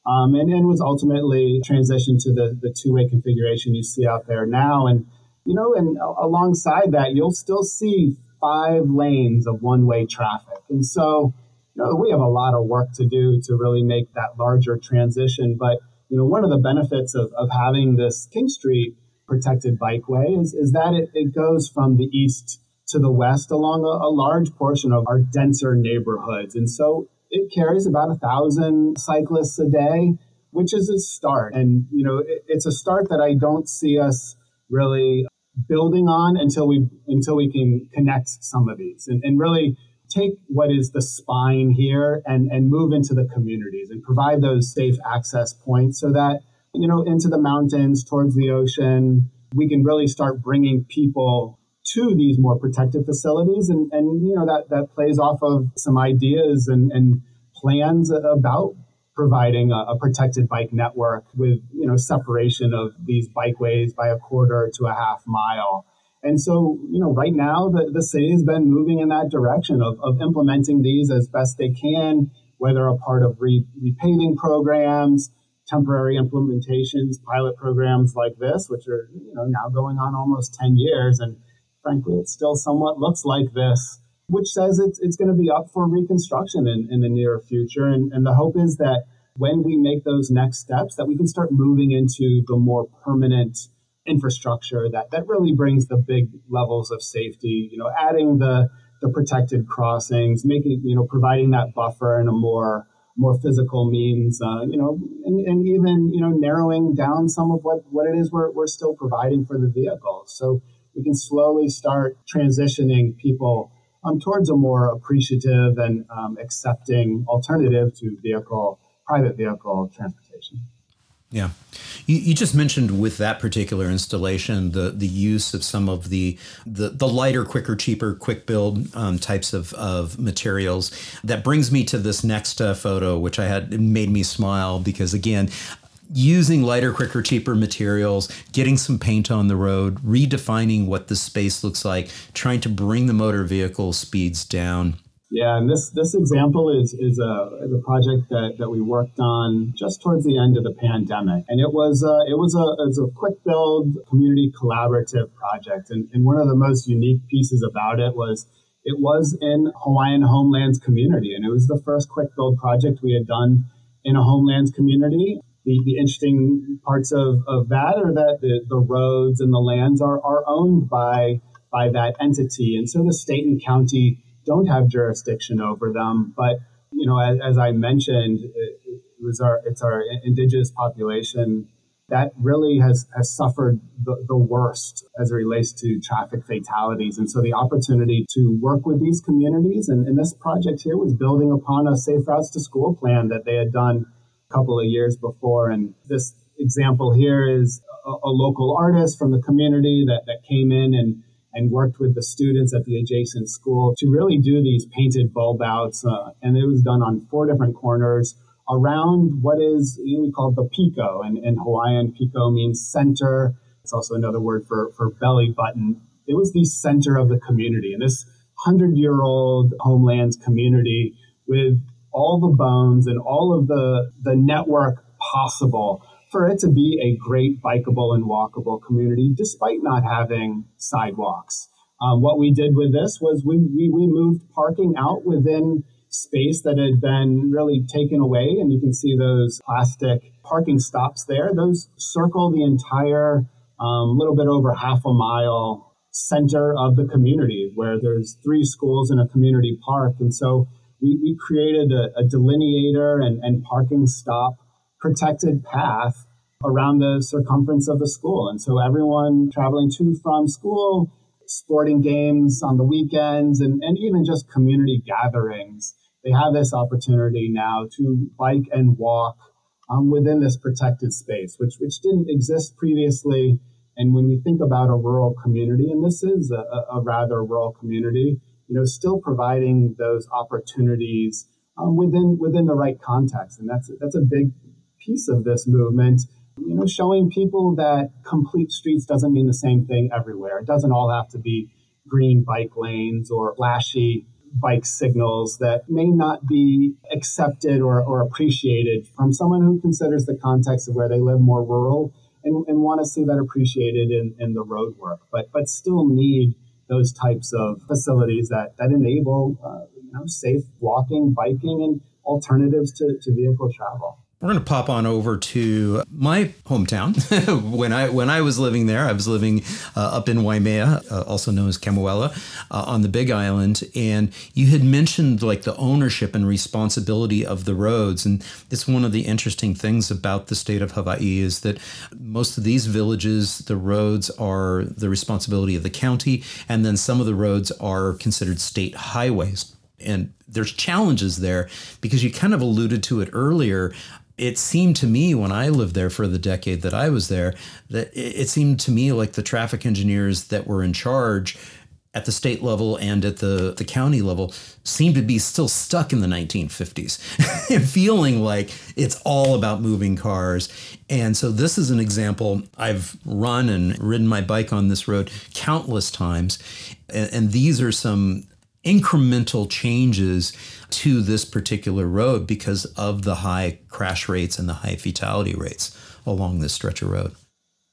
um, and, and was ultimately transitioned to the, the two way configuration you see out there now. And, you know, and alongside that, you'll still see five lanes of one way traffic. And so, you know, we have a lot of work to do to really make that larger transition. But, you know, one of the benefits of, of having this King Street protected bikeway is, is that it, it goes from the east to the west along a, a large portion of our denser neighborhoods. And so it carries about a thousand cyclists a day, which is a start. And, you know, it, it's a start that I don't see us really building on until we until we can connect some of these and, and really take what is the spine here and, and move into the communities and provide those safe access points so that, you know, into the mountains, towards the ocean, we can really start bringing people to these more protected facilities. And, and you know, that, that plays off of some ideas and, and plans about providing a, a, protected bike network with, you know, separation of these bikeways by a quarter to a half mile. And so, you know, right now the, the city has been moving in that direction of, of implementing these as best they can, whether a part of re, repaving programs, temporary implementations, pilot programs like this, which are, you know, now going on almost 10 years. And frankly, it still somewhat looks like this, which says it's, it's going to be up for reconstruction in, in the near future. And, and the hope is that when we make those next steps, that we can start moving into the more permanent infrastructure that, that really brings the big levels of safety, you know, adding the, the protected crossings, making, you know, providing that buffer in a more more physical means, uh, you know, and, and, even, you know, narrowing down some of what, what it is we're, we're still providing for the vehicles. So we can slowly start transitioning people um, towards a more appreciative and um, accepting alternative to vehicle, private vehicle transportation. Yeah. You, you, just mentioned with that particular installation the the use of some of the the, the lighter, quicker, cheaper, quick build um, types of, of materials. That brings me to this next uh, photo, which I had made me smile because again, using lighter, quicker, cheaper materials, getting some paint on the road, redefining what the space looks like, trying to bring the motor vehicle speeds down. Yeah, and this this example is is a, is a project that, that we worked on just towards the end of the pandemic, and it was a, it was a it was a quick build community collaborative project, and, and one of the most unique pieces about it was it was in Hawaiian Homelands community, and it was the first quick build project we had done in a homelands community the, the interesting parts of, of that are that the, the roads and the lands are, are owned by by that entity. And so the state and county don't have jurisdiction over them. But, you know, as, as I mentioned, it was our it's our indigenous population that really has, has suffered the, the worst as it relates to traffic fatalities. And so the opportunity to work with these communities, and, and this project here was building upon a Safe Routes to School plan that they had done couple of years before. And this example here is a, a local artist from the community that, that came in and and worked with the students at the adjacent school to really do these painted bulb outs. Uh, and it was done on four different corners around what is you know, we call the piko. And in Hawaiian, piko means center. It's also another word for, for belly button. It was the center of the community. And this 100 year old homelands community with all the bones and all of the, the network possible for it to be a great bikeable and walkable community despite not having sidewalks. Um, what we did with this was we, we, we moved parking out within space that had been really taken away. And you can see those plastic parking stops there. Those circle the entire um, little bit over half a mile center of the community where there's three schools in a community park. And so we, we created a, a delineator and, and parking stop protected path around the circumference of the school. And so everyone traveling to from school sporting games on the weekends and, and even just community gatherings. They have this opportunity now to bike and walk um, within this protected space, which, which didn't exist previously. And when we think about a rural community, and this is a, a rather rural community, you know, still providing those opportunities um, within within the right context, and that's that's a big piece of this movement you know, showing people that complete streets doesn't mean the same thing everywhere. It doesn't all have to be green bike lanes or flashy bike signals that may not be accepted or, or appreciated from someone who considers the context of where they live more rural and, and want to see that appreciated in, in the road work, but, but still need those types of facilities that, that enable uh, you know, safe walking, biking, and alternatives to, to vehicle travel. We're going to pop on over to my hometown. when I when I was living there, I was living uh, up in Waimea, uh, also known as Kamuela, uh, on the Big Island. And you had mentioned like the ownership and responsibility of the roads, and it's one of the interesting things about the state of Hawaii is that most of these villages, the roads are the responsibility of the county, and then some of the roads are considered state highways. And there's challenges there because you kind of alluded to it earlier it seemed to me when I lived there for the decade that I was there that it seemed to me like the traffic engineers that were in charge at the state level and at the, the county level seemed to be still stuck in the 1950s feeling like it's all about moving cars. And so this is an example. I've run and ridden my bike on this road countless times. And, and these are some incremental changes to this particular road because of the high crash rates and the high fatality rates along this stretch of road.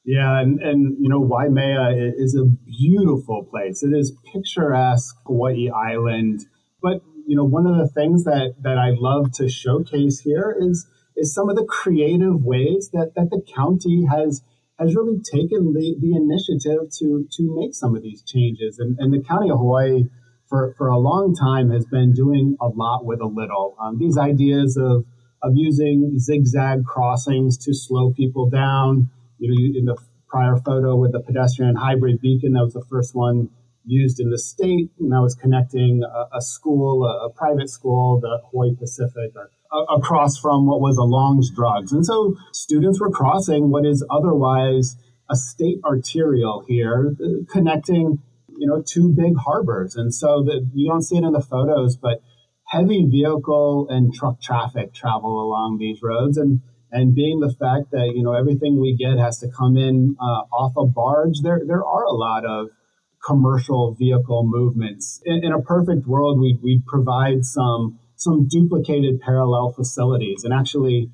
Yeah, and, and you know, Waimea is a beautiful place. It is picturesque Hawaii Island. But you know, one of the things that that I love to showcase here is is some of the creative ways that, that the county has has really taken the, the initiative to to make some of these changes. And, and the county of Hawaii for, for a long time has been doing a lot with a little. Um, these ideas of, of using zigzag crossings to slow people down. You know, in the prior photo with the pedestrian hybrid beacon, that was the first one used in the state, and that was connecting a, a school, a, a, private school, the Hawaii Pacific, or, across from what was a Longs drugs. And so students were crossing what is otherwise a state arterial here, uh, connecting you know, two big harbors. And so that you don't see it in the photos, but heavy vehicle and truck traffic travel along these roads. And, and being the fact that, you know, everything we get has to come in uh, off a barge, there, there are a lot of commercial vehicle movements. In, in a perfect world, we, we provide some, some duplicated parallel facilities. And actually,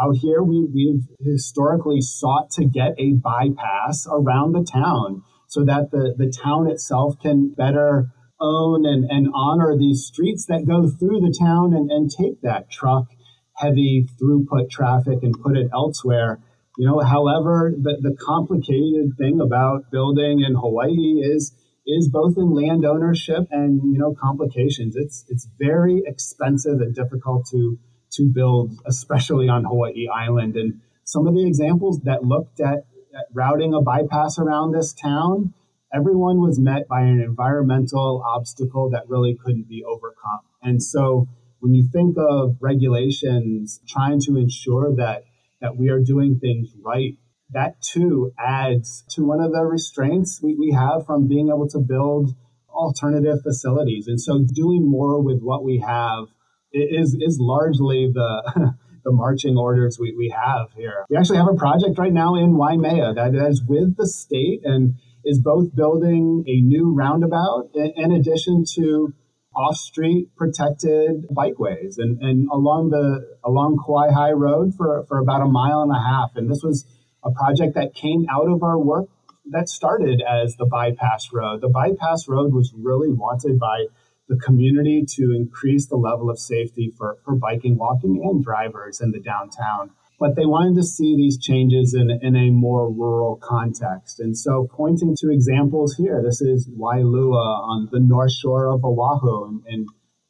out here, we, we've historically sought to get a bypass around the town so that the, the town itself can better own and, and honor these streets that go through the town and, and take that truck heavy throughput traffic and put it elsewhere. You know, however, the, the complicated thing about building in Hawaii is is both in land ownership and you know complications. It's it's very expensive and difficult to to build, especially on Hawaii Island. And some of the examples that looked at, routing a bypass around this town, everyone was met by an environmental obstacle that really couldn't be overcome. And so when you think of regulations trying to ensure that that we are doing things right, that too adds to one of the restraints we, we have from being able to build alternative facilities. And so doing more with what we have is is largely the the marching orders we, we have here. We actually have a project right now in Waimea that is with the state and is both building a new roundabout in addition to off-street protected bikeways and, and along the along Kawaihae Road for, for about a mile and a half. And this was a project that came out of our work that started as the bypass road. The bypass road was really wanted by the community to increase the level of safety for, for biking, walking, and drivers in the downtown. But they wanted to see these changes in, in a more rural context. And so, pointing to examples here, this is Waialua on the north shore of Oahu in, in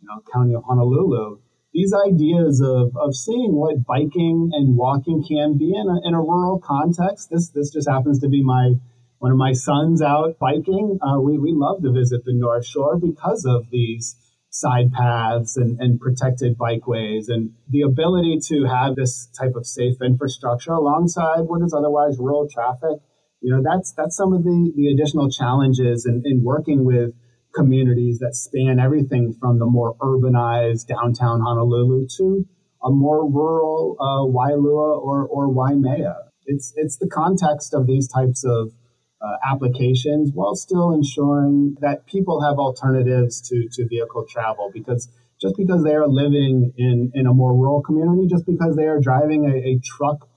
you know, county of Honolulu. These ideas of, of seeing what biking and walking can be in a, in a rural context. This, this just happens to be my one of my sons out biking, uh, we, we love to visit the North Shore because of these side paths and, and protected bikeways and the ability to have this type of safe infrastructure alongside what is otherwise rural traffic. You know, that's that's some of the, the additional challenges in, in working with communities that span everything from the more urbanized downtown Honolulu to a more rural uh, Waialua or, or Waimea. It's, it's the context of these types of uh, applications while still ensuring that people have alternatives to, to vehicle travel because just because they are living in, in a more rural community, just because they are driving a, a truck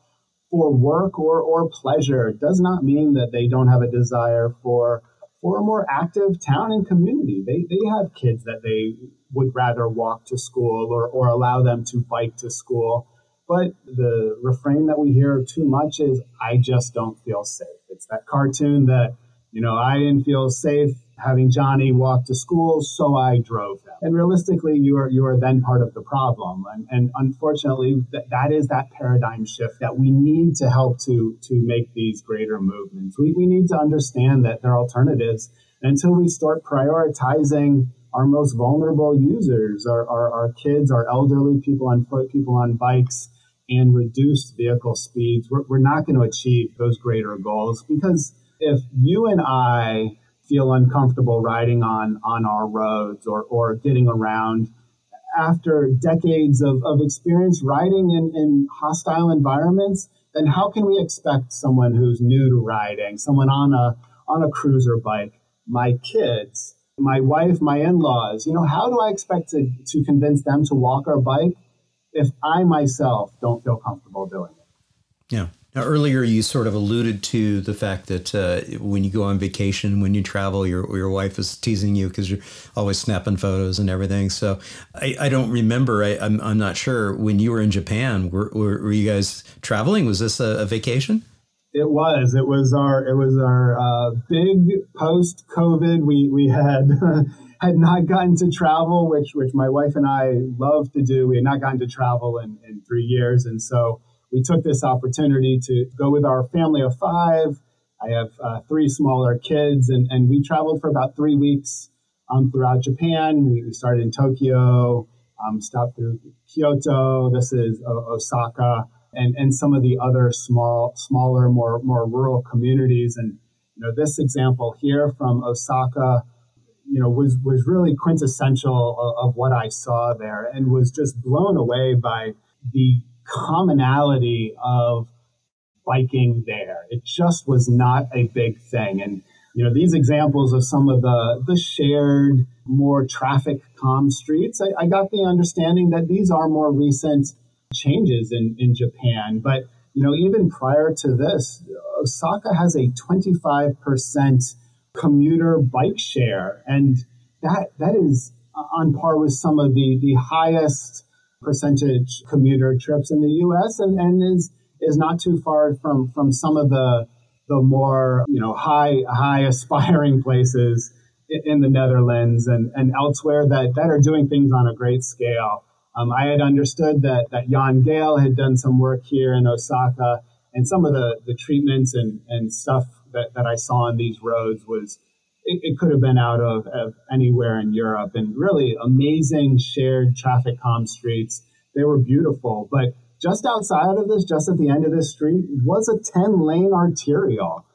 for work or, or pleasure does not mean that they don't have a desire for for a more active town and community. They, they have kids that they would rather walk to school or, or allow them to bike to school. But the refrain that we hear too much is, I just don't feel safe. It's that cartoon that, you know, I didn't feel safe having Johnny walk to school, so I drove them. And realistically, you are you are then part of the problem. And, and unfortunately, th- that is that paradigm shift that we need to help to to make these greater movements. We, we need to understand that there are alternatives until we start prioritizing our most vulnerable users, our, our, our kids, our elderly, people on foot, people on bikes, and reduced vehicle speeds, we're, we're not going to achieve those greater goals because if you and I feel uncomfortable riding on, on our roads or, or getting around after decades of, of experience riding in, in hostile environments, then how can we expect someone who's new to riding, someone on a on a cruiser bike, my kids, my wife, my in-laws, you know, how do I expect to, to convince them to walk our bike if I myself don't feel comfortable doing it. Yeah. Now, earlier you sort of alluded to the fact that uh, when you go on vacation, when you travel, your your wife is teasing you because you're always snapping photos and everything. So I, I don't remember. I, am I'm, I'm not sure when you were in Japan. Were, were, were you guys traveling? Was this a, a, vacation? It was. It was our. It was our uh, big post COVID. We we had had not gotten to travel, which which my wife and I love to do. We had not gotten to travel in, in three years, and so we took this opportunity to go with our family of five. I have uh, three smaller kids, and, and we traveled for about three weeks um, throughout Japan. We, we, started in Tokyo, um, stopped through Kyoto. This is Osaka, and and some of the other small, smaller, more more rural communities. And you know, this example here from Osaka you know, was was really quintessential of, of, what I saw there, and was just blown away by the commonality of biking there. It just was not a big thing, and you know, these examples of some of the the shared, more traffic calm streets, I, I got the understanding that these are more recent changes in in Japan, but you know, even prior to this, Osaka has a 25 percent commuter bike share. And that that is on par with some of the, the highest percentage commuter trips in the US and, and is is not too far from from some of the the more you know high high aspiring places in the Netherlands and, and elsewhere that, that are doing things on a great scale. Um, I had understood that, that Jan Gehl had done some work here in Osaka, and some of the, the treatments and, and stuff that, that I saw on these roads was it, it could have been out of, of, anywhere in Europe and really amazing shared traffic calm streets. They were beautiful, but just outside of this, just at the end of this street, was a 10 lane arterial.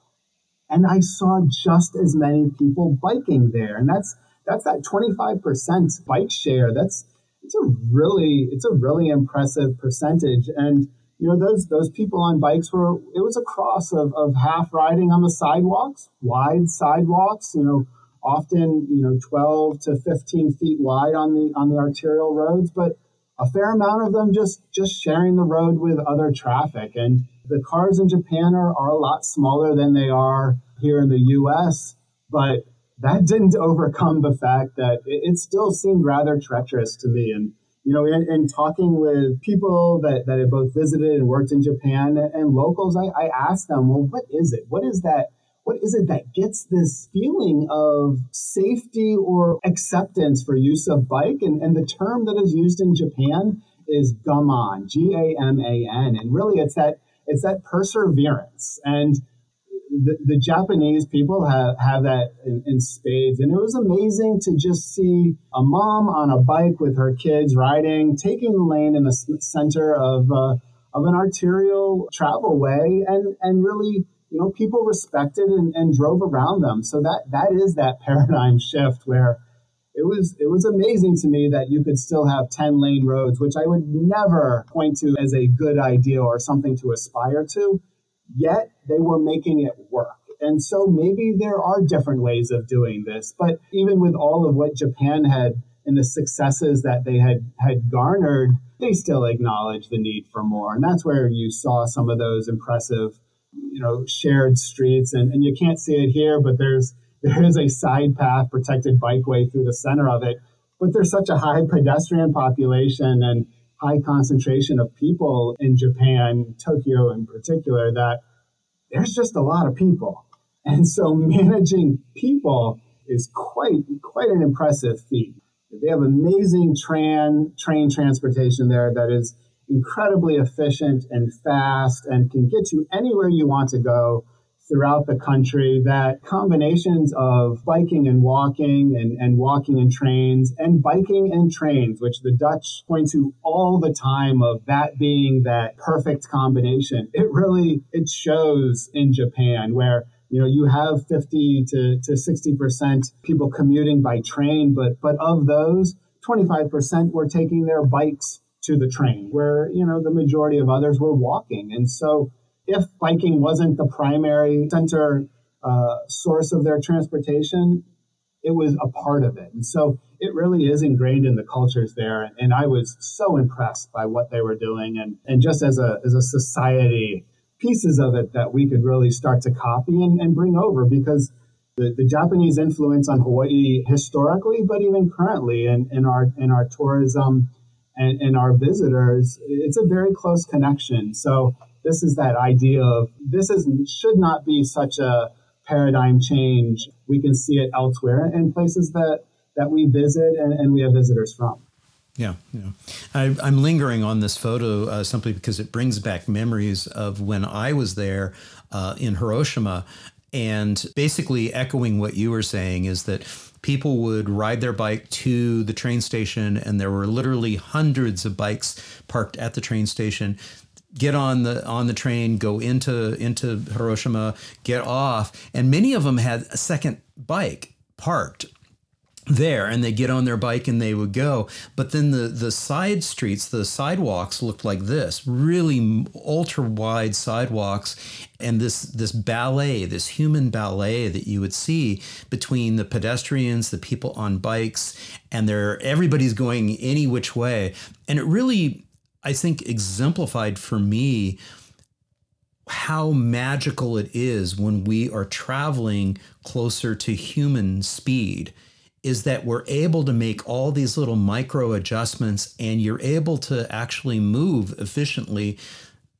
And I saw just as many people biking there. And that's that's that 25% bike share. That's it's a really it's a really impressive percentage. And you know those those people on bikes were it was a cross of, of half riding on the sidewalks, wide sidewalks. You know, often you know 12 to 15 feet wide on the on the arterial roads, but a fair amount of them just just sharing the road with other traffic. And the cars in Japan are, are a lot smaller than they are here in the U.S., but that didn't overcome the fact that it, it still seemed rather treacherous to me. And you know, in, in, talking with people that, that had both visited and worked in Japan and locals, I, I asked them, well, what is it? What is that? What is it that gets this feeling of safety or acceptance for use of bike? And, and the term that is used in Japan is gaman, G A M A N. And really it's that it's that perseverance. And the, Japanese people have, have that in, in, spades. And it was amazing to just see a mom on a bike with her kids riding, taking the lane in the center of, uh, of an arterial travel way and, and really, you know, people respected and, and drove around them. So that, that is that paradigm shift where it was, it was amazing to me that you could still have 10 lane roads, which I would never point to as a good idea or something to aspire to yet they were making it work. And so maybe there are different ways of doing this. But even with all of what Japan had and the successes that they had, had garnered, they still acknowledge the need for more. And that's where you saw some of those impressive, you know, shared streets. And, and you can't see it here, but there's there is a side path protected bikeway through the center of it. But there's such a high pedestrian population and high concentration of people in Japan, Tokyo in particular, that there's just a lot of people. And so managing people is quite quite an impressive feat. They have amazing train train transportation there that is incredibly efficient and fast and can get you anywhere you want to go throughout the country that combinations of biking and walking and, and walking in trains and biking and trains, which the Dutch point to all the time of that being that perfect combination. It really, it shows in Japan where you know you have 50 to, to 60% people commuting by train but but of those 25% were taking their bikes to the train where you know the majority of others were walking and so if biking wasn't the primary center uh, source of their transportation, it was a part of it. And so it really is ingrained in the cultures there. And I was so impressed by what they were doing. And, and just as a, as a society, pieces of it that we could really start to copy and, and bring over because the, the Japanese influence on Hawaii historically, but even currently in, in our in our tourism and, and our visitors, it's a very close connection. So this is that idea of this is should not be such a paradigm change. We can see it elsewhere in places that that we visit and, and we have visitors from. Yeah, yeah. I, am lingering on this photo uh, simply because it brings back memories of when I was there uh, in Hiroshima. And basically, echoing what you were saying is that people would ride their bike to the train station, and there were literally hundreds of bikes parked at the train station get on the on the train, go into into Hiroshima, get off, and many of them had a second bike parked there and they get on their bike and they would go. But then the the side streets the sidewalks looked like this really ultra wide sidewalks and this this ballet this human ballet that you would see between the pedestrians the people on bikes and they're everybody's going any which way. And it really I think exemplified for me how magical it is when we are traveling closer to human speed is that we're able to make all these little micro adjustments and you're able to actually move efficiently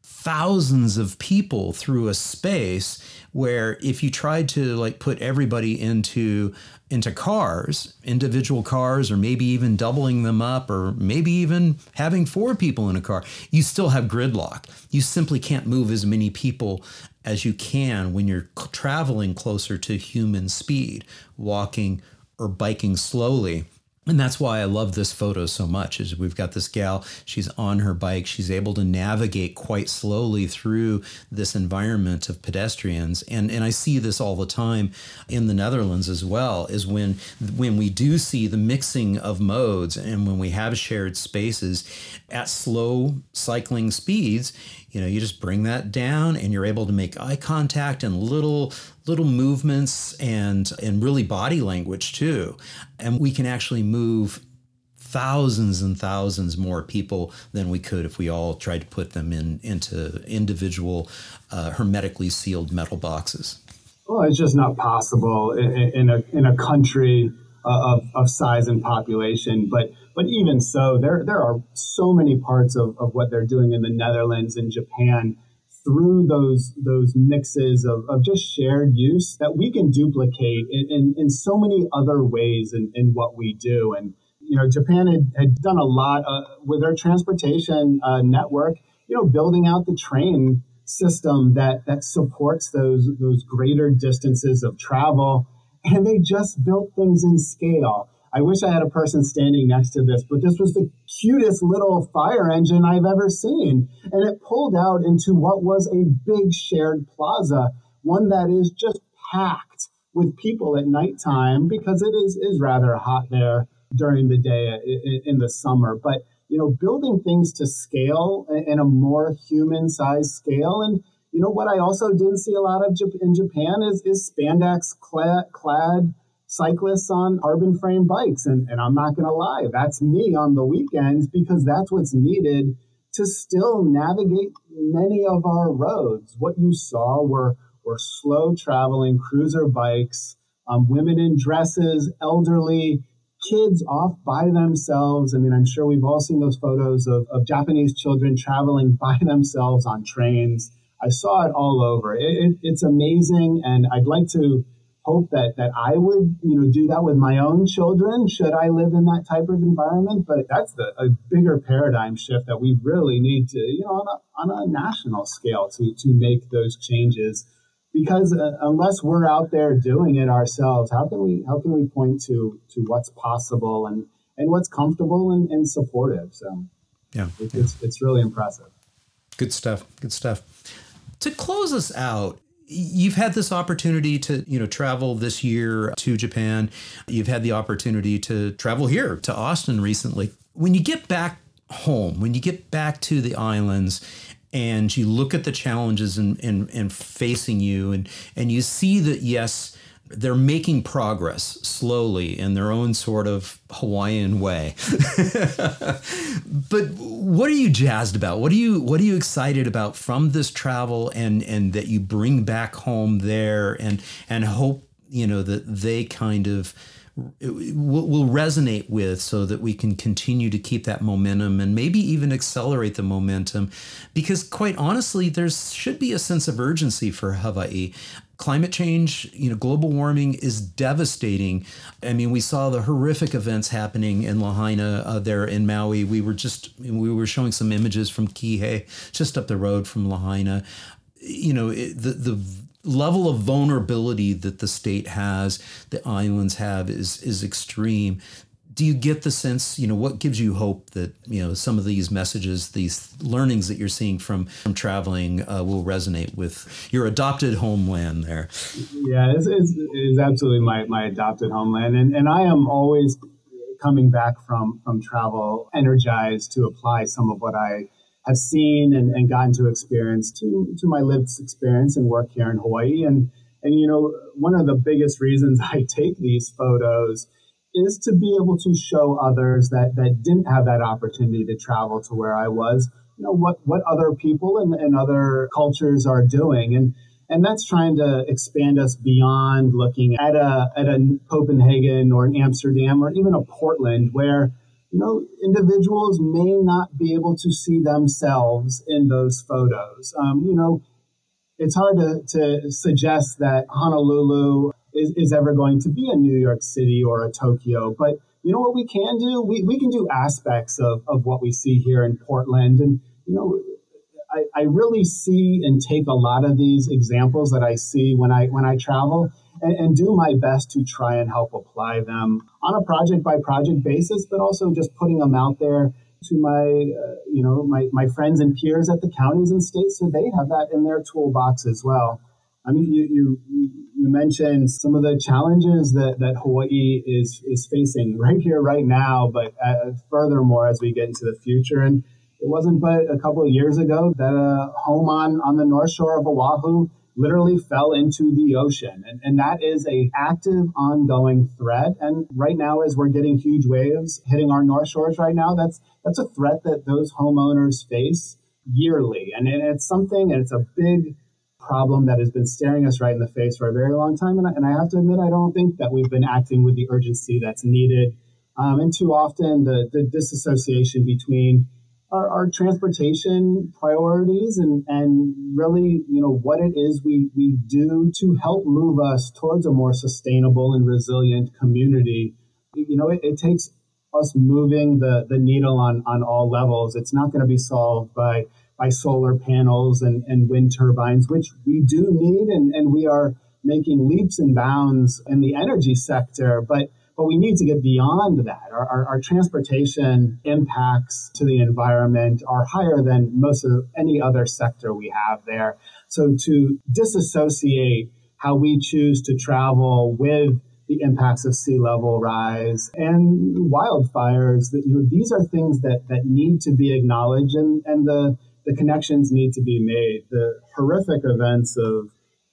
thousands of people through a space where if you tried to like put everybody into into cars, individual cars, or maybe even doubling them up, or maybe even having four people in a car, you still have gridlock. You simply can't move as many people as you can when you're traveling closer to human speed, walking or biking slowly and that's why I love this photo so much is we've got this gal, she's on her bike, she's able to navigate quite slowly through this environment of pedestrians. And and I see this all the time in the Netherlands as well, is when when we do see the mixing of modes and when we have shared spaces at slow cycling speeds, you know you just bring that down and you're able to make eye contact and little little movements and and really body language too. And we can actually move thousands and thousands more people than we could if we all tried to put them in into individual uh, hermetically sealed metal boxes. Well it's just not possible in, in a in a country uh, of, of size and population but but even so, there there are so many parts of, of what they're doing in the Netherlands and Japan through those those mixes of, of just shared use that we can duplicate in, in, in so many other ways in, in what we do. And you know, Japan had, had done a lot uh, with their transportation uh, network. You know, building out the train system that that supports those those greater distances of travel, and they just built things in scale. I wish I had a person standing next to this, but this was the cutest little fire engine I've ever seen. And it pulled out into what was a big shared plaza, one that is just packed with people at nighttime because it is, is rather hot there during the day uh, in, in the summer. But, you know, building things to scale in a more human sized scale. And, you know, what I also didn't see a lot of in Japan is, is spandex clad, clad cyclists on carbon frame bikes. And, and I'm not going to lie, that's me on the weekends because that's what's needed to still navigate many of our roads. What you saw were, were slow traveling cruiser bikes, um, women in dresses, elderly, kids off by themselves. I mean, I'm sure we've all seen those photos of, of Japanese children traveling by themselves on trains. I saw it all over. It, it, it's amazing. And I'd like to hope that that I would you know do that with my own children should I live in that type of environment. But that's the a bigger paradigm shift that we really need to you know on a, on a national scale to to make those changes. Because uh, unless we're out there doing it ourselves, how can we how can we point to to what's possible and and what's comfortable and, and supportive? So yeah, it, it's it's really impressive. Good stuff. Good stuff. To close us out, you've had this opportunity to you know travel this year to Japan. You've had the opportunity to travel here to Austin recently. When you get back home, when you get back to the islands and you look at the challenges and, and, and facing you and, and you see that yes, they're making progress slowly in their own sort of Hawaiian way. but what are you jazzed about? What are you what are you excited about from this travel and and that you bring back home there and and hope you know that they kind of will, will resonate with so that we can continue to keep that momentum and maybe even accelerate the momentum because quite honestly there should be a sense of urgency for Hawaii climate change, you know, global warming is devastating. I mean, we saw the horrific events happening in Lahaina uh, there in Maui. We were just we were showing some images from Kihei, just up the road from Lahaina. You know, it, the the level of vulnerability that the state has, the islands have, is is extreme do you get the sense you know what gives you hope that you know some of these messages these learnings that you're seeing from from traveling uh, will resonate with your adopted homeland there? Yeah it's, it's, it's, absolutely my, my adopted homeland. And, and i am always coming back from from travel energized to apply some of what i have seen and, and gotten to experience to to my lived experience and work here in hawaii. And and you know one of the biggest reasons i take these photos is to be able to show others that that didn't have that opportunity to travel to where I was, you know, what what other people and, and other cultures are doing. And and that's trying to expand us beyond looking at a at a Copenhagen or an Amsterdam or even a Portland where you know, individuals may not be able to see themselves in those photos. Um, you know, it's hard to, to suggest that Honolulu is, is ever going to be a New York City or a Tokyo, but you know what we can do? We, we can do aspects of, of what we see here in Portland. And, you know, I, I really see and take a lot of these examples that I see when I when I travel and, and, do my best to try and help apply them on a project by project basis, but also just putting them out there to my uh, you know my, my friends and peers at the counties and states so they have that in their toolbox as well. I mean, you, you, you mentioned some of the challenges that, that Hawaii is, is facing right here, right now, but uh, furthermore as we get into the future. And it wasn't but a couple of years ago that a home on, on the north shore of Oahu literally fell into the ocean. And, and that is a active, ongoing threat. And right now, as we're getting huge waves hitting our north shores right now, that's that's a threat that those homeowners face yearly. And it's something, and it's a big problem that has been staring us right in the face for a very long time. And I, and I have to admit, I don't think that we've been acting with the urgency that's needed. Um, and too often, the, the disassociation between our, our transportation priorities and, and really, you know, what it is we, we do to help move us towards a more sustainable and resilient community. You know, it, it takes us moving the, the needle on, on all levels. It's not going to be solved by, by solar panels and, and wind turbines, which we do need, and, and we are making leaps and bounds in the energy sector. But but we need to get beyond that. Our, our, our, transportation impacts to the environment are higher than most of any other sector we have there. So to disassociate how we choose to travel with the impacts of sea level rise and wildfires, that you know, these are things that, that need to be acknowledged and, and the, the connections need to be made. The horrific events of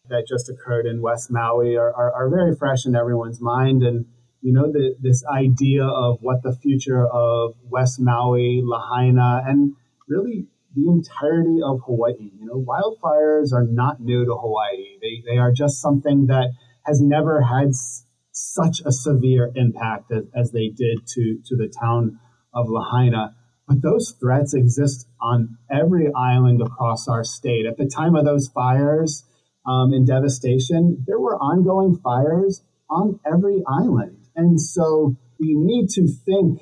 that just occurred in West Maui are, are, are very fresh in everyone's mind. And you know, the, this idea of what the future of West Maui, Lahaina, and really the entirety of Hawaii. You know, wildfires are not new to Hawaii. They, they are just something that has never had s- such a severe impact as, as they did to, to the town of Lahaina. But those threats exist on every island across our state. At the time of those fires um, and devastation, there were ongoing fires on every island. And so we need to think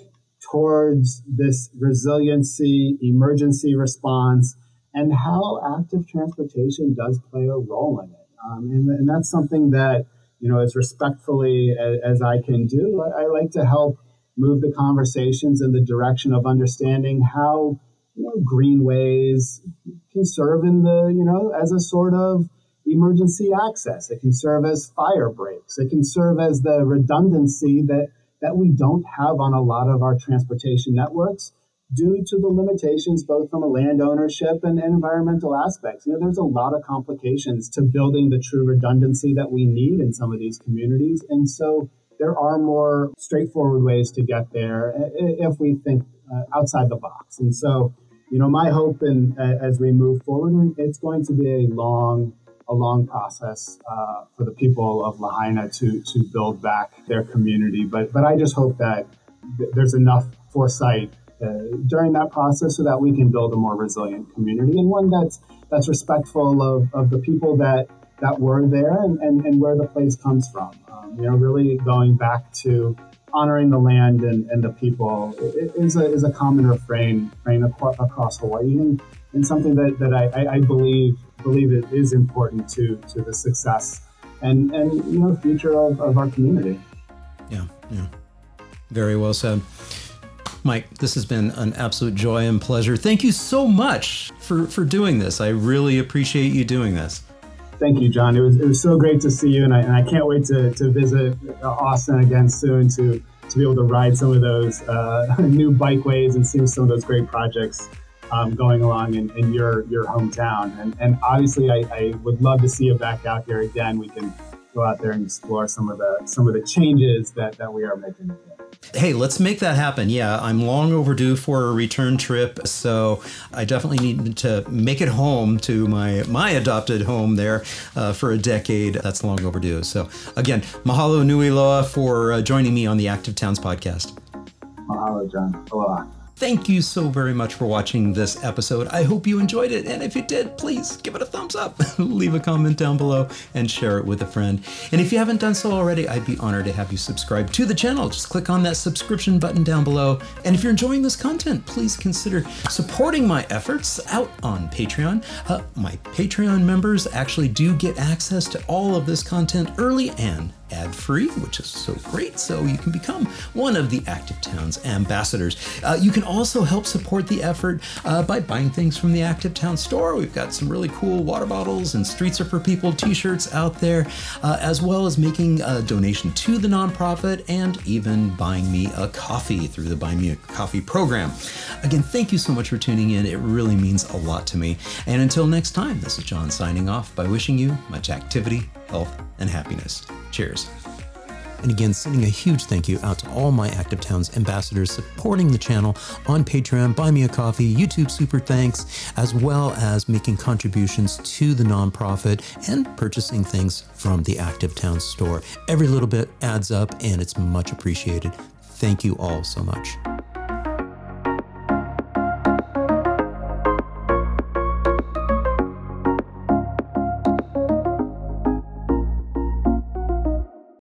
towards this resiliency, emergency response, and how active transportation does play a role in it. Um, and, and, that's something that, you know, as respectfully as, as I can do, I, I, like to help move the conversations in the direction of understanding how, you know, greenways can serve in the, you know, as a sort of emergency access. It can serve as fire breaks. It can serve as the redundancy that, that we don't have on a lot of our transportation networks due to the limitations both from a land ownership and environmental aspects. You know, there's a lot of complications to building the true redundancy that we need in some of these communities. And so there are more straightforward ways to get there if we think uh, outside the box. And so, you know, my hope and as we move forward, it's going to be a long a long process uh, for the people of Lahaina to to build back their community. But but I just hope that th- there's enough foresight uh, during that process so that we can build a more resilient community and one that's that's respectful of, of the people that that were there and, and, and where the place comes from. Um, you know, really going back to honoring the land and, and the people is a, is a common refrain, refrain across Hawaii and, and something that, that I, I believe believe it is important to to the success and and you know future of, of our community. Yeah, yeah. Very well said. Mike, this has been an absolute joy and pleasure. Thank you so much for, for doing this. I really appreciate you doing this. Thank you, John. It was, it was so great to see you, and I, and I can't wait to, to visit Austin again soon to, to be able to ride some of those uh, new bikeways and see some of those great projects um, going along in, in, your your hometown. And, and obviously, I, I, would love to see you back out here again. We can go out there and explore some of the some of the changes that, that we are making. Hey, let's make that happen. Yeah, I'm long overdue for a return trip, so I definitely need to make it home to my my adopted home there uh, for a decade. That's long overdue. So again, mahalo nui loa for uh, joining me on the Active Towns podcast. Mahalo, John. Aloha. Thank you so very much for watching this episode. I hope you enjoyed it. And if you did, please give it a thumbs up, leave a comment down below, and share it with a friend. And if you haven't done so already, I'd be honored to have you subscribe to the channel. Just click on that subscription button down below. And if you're enjoying this content, please consider supporting my efforts out on Patreon. Uh, my Patreon members actually do get access to all of this content early and ad free, which is so great. So you can become one of the Active Towns ambassadors. Uh, you can also help support the effort uh, by buying things from the Active Town store. We've got some really cool water bottles and Streets Are for People t shirts out there, uh, as well as making a donation to the nonprofit and even buying me a coffee through the Buy Me a Coffee program. Again, thank you so much for tuning in. It really means a lot to me. And until next time, this is John signing off by wishing you much activity, health, and happiness. Cheers. And again, sending a huge thank you out to all my Active Towns ambassadors supporting the channel on Patreon, Buy Me a Coffee, YouTube Super Thanks, as well as making contributions to the nonprofit and purchasing things from the Active Towns store. Every little bit adds up and it's much appreciated. Thank you all so much.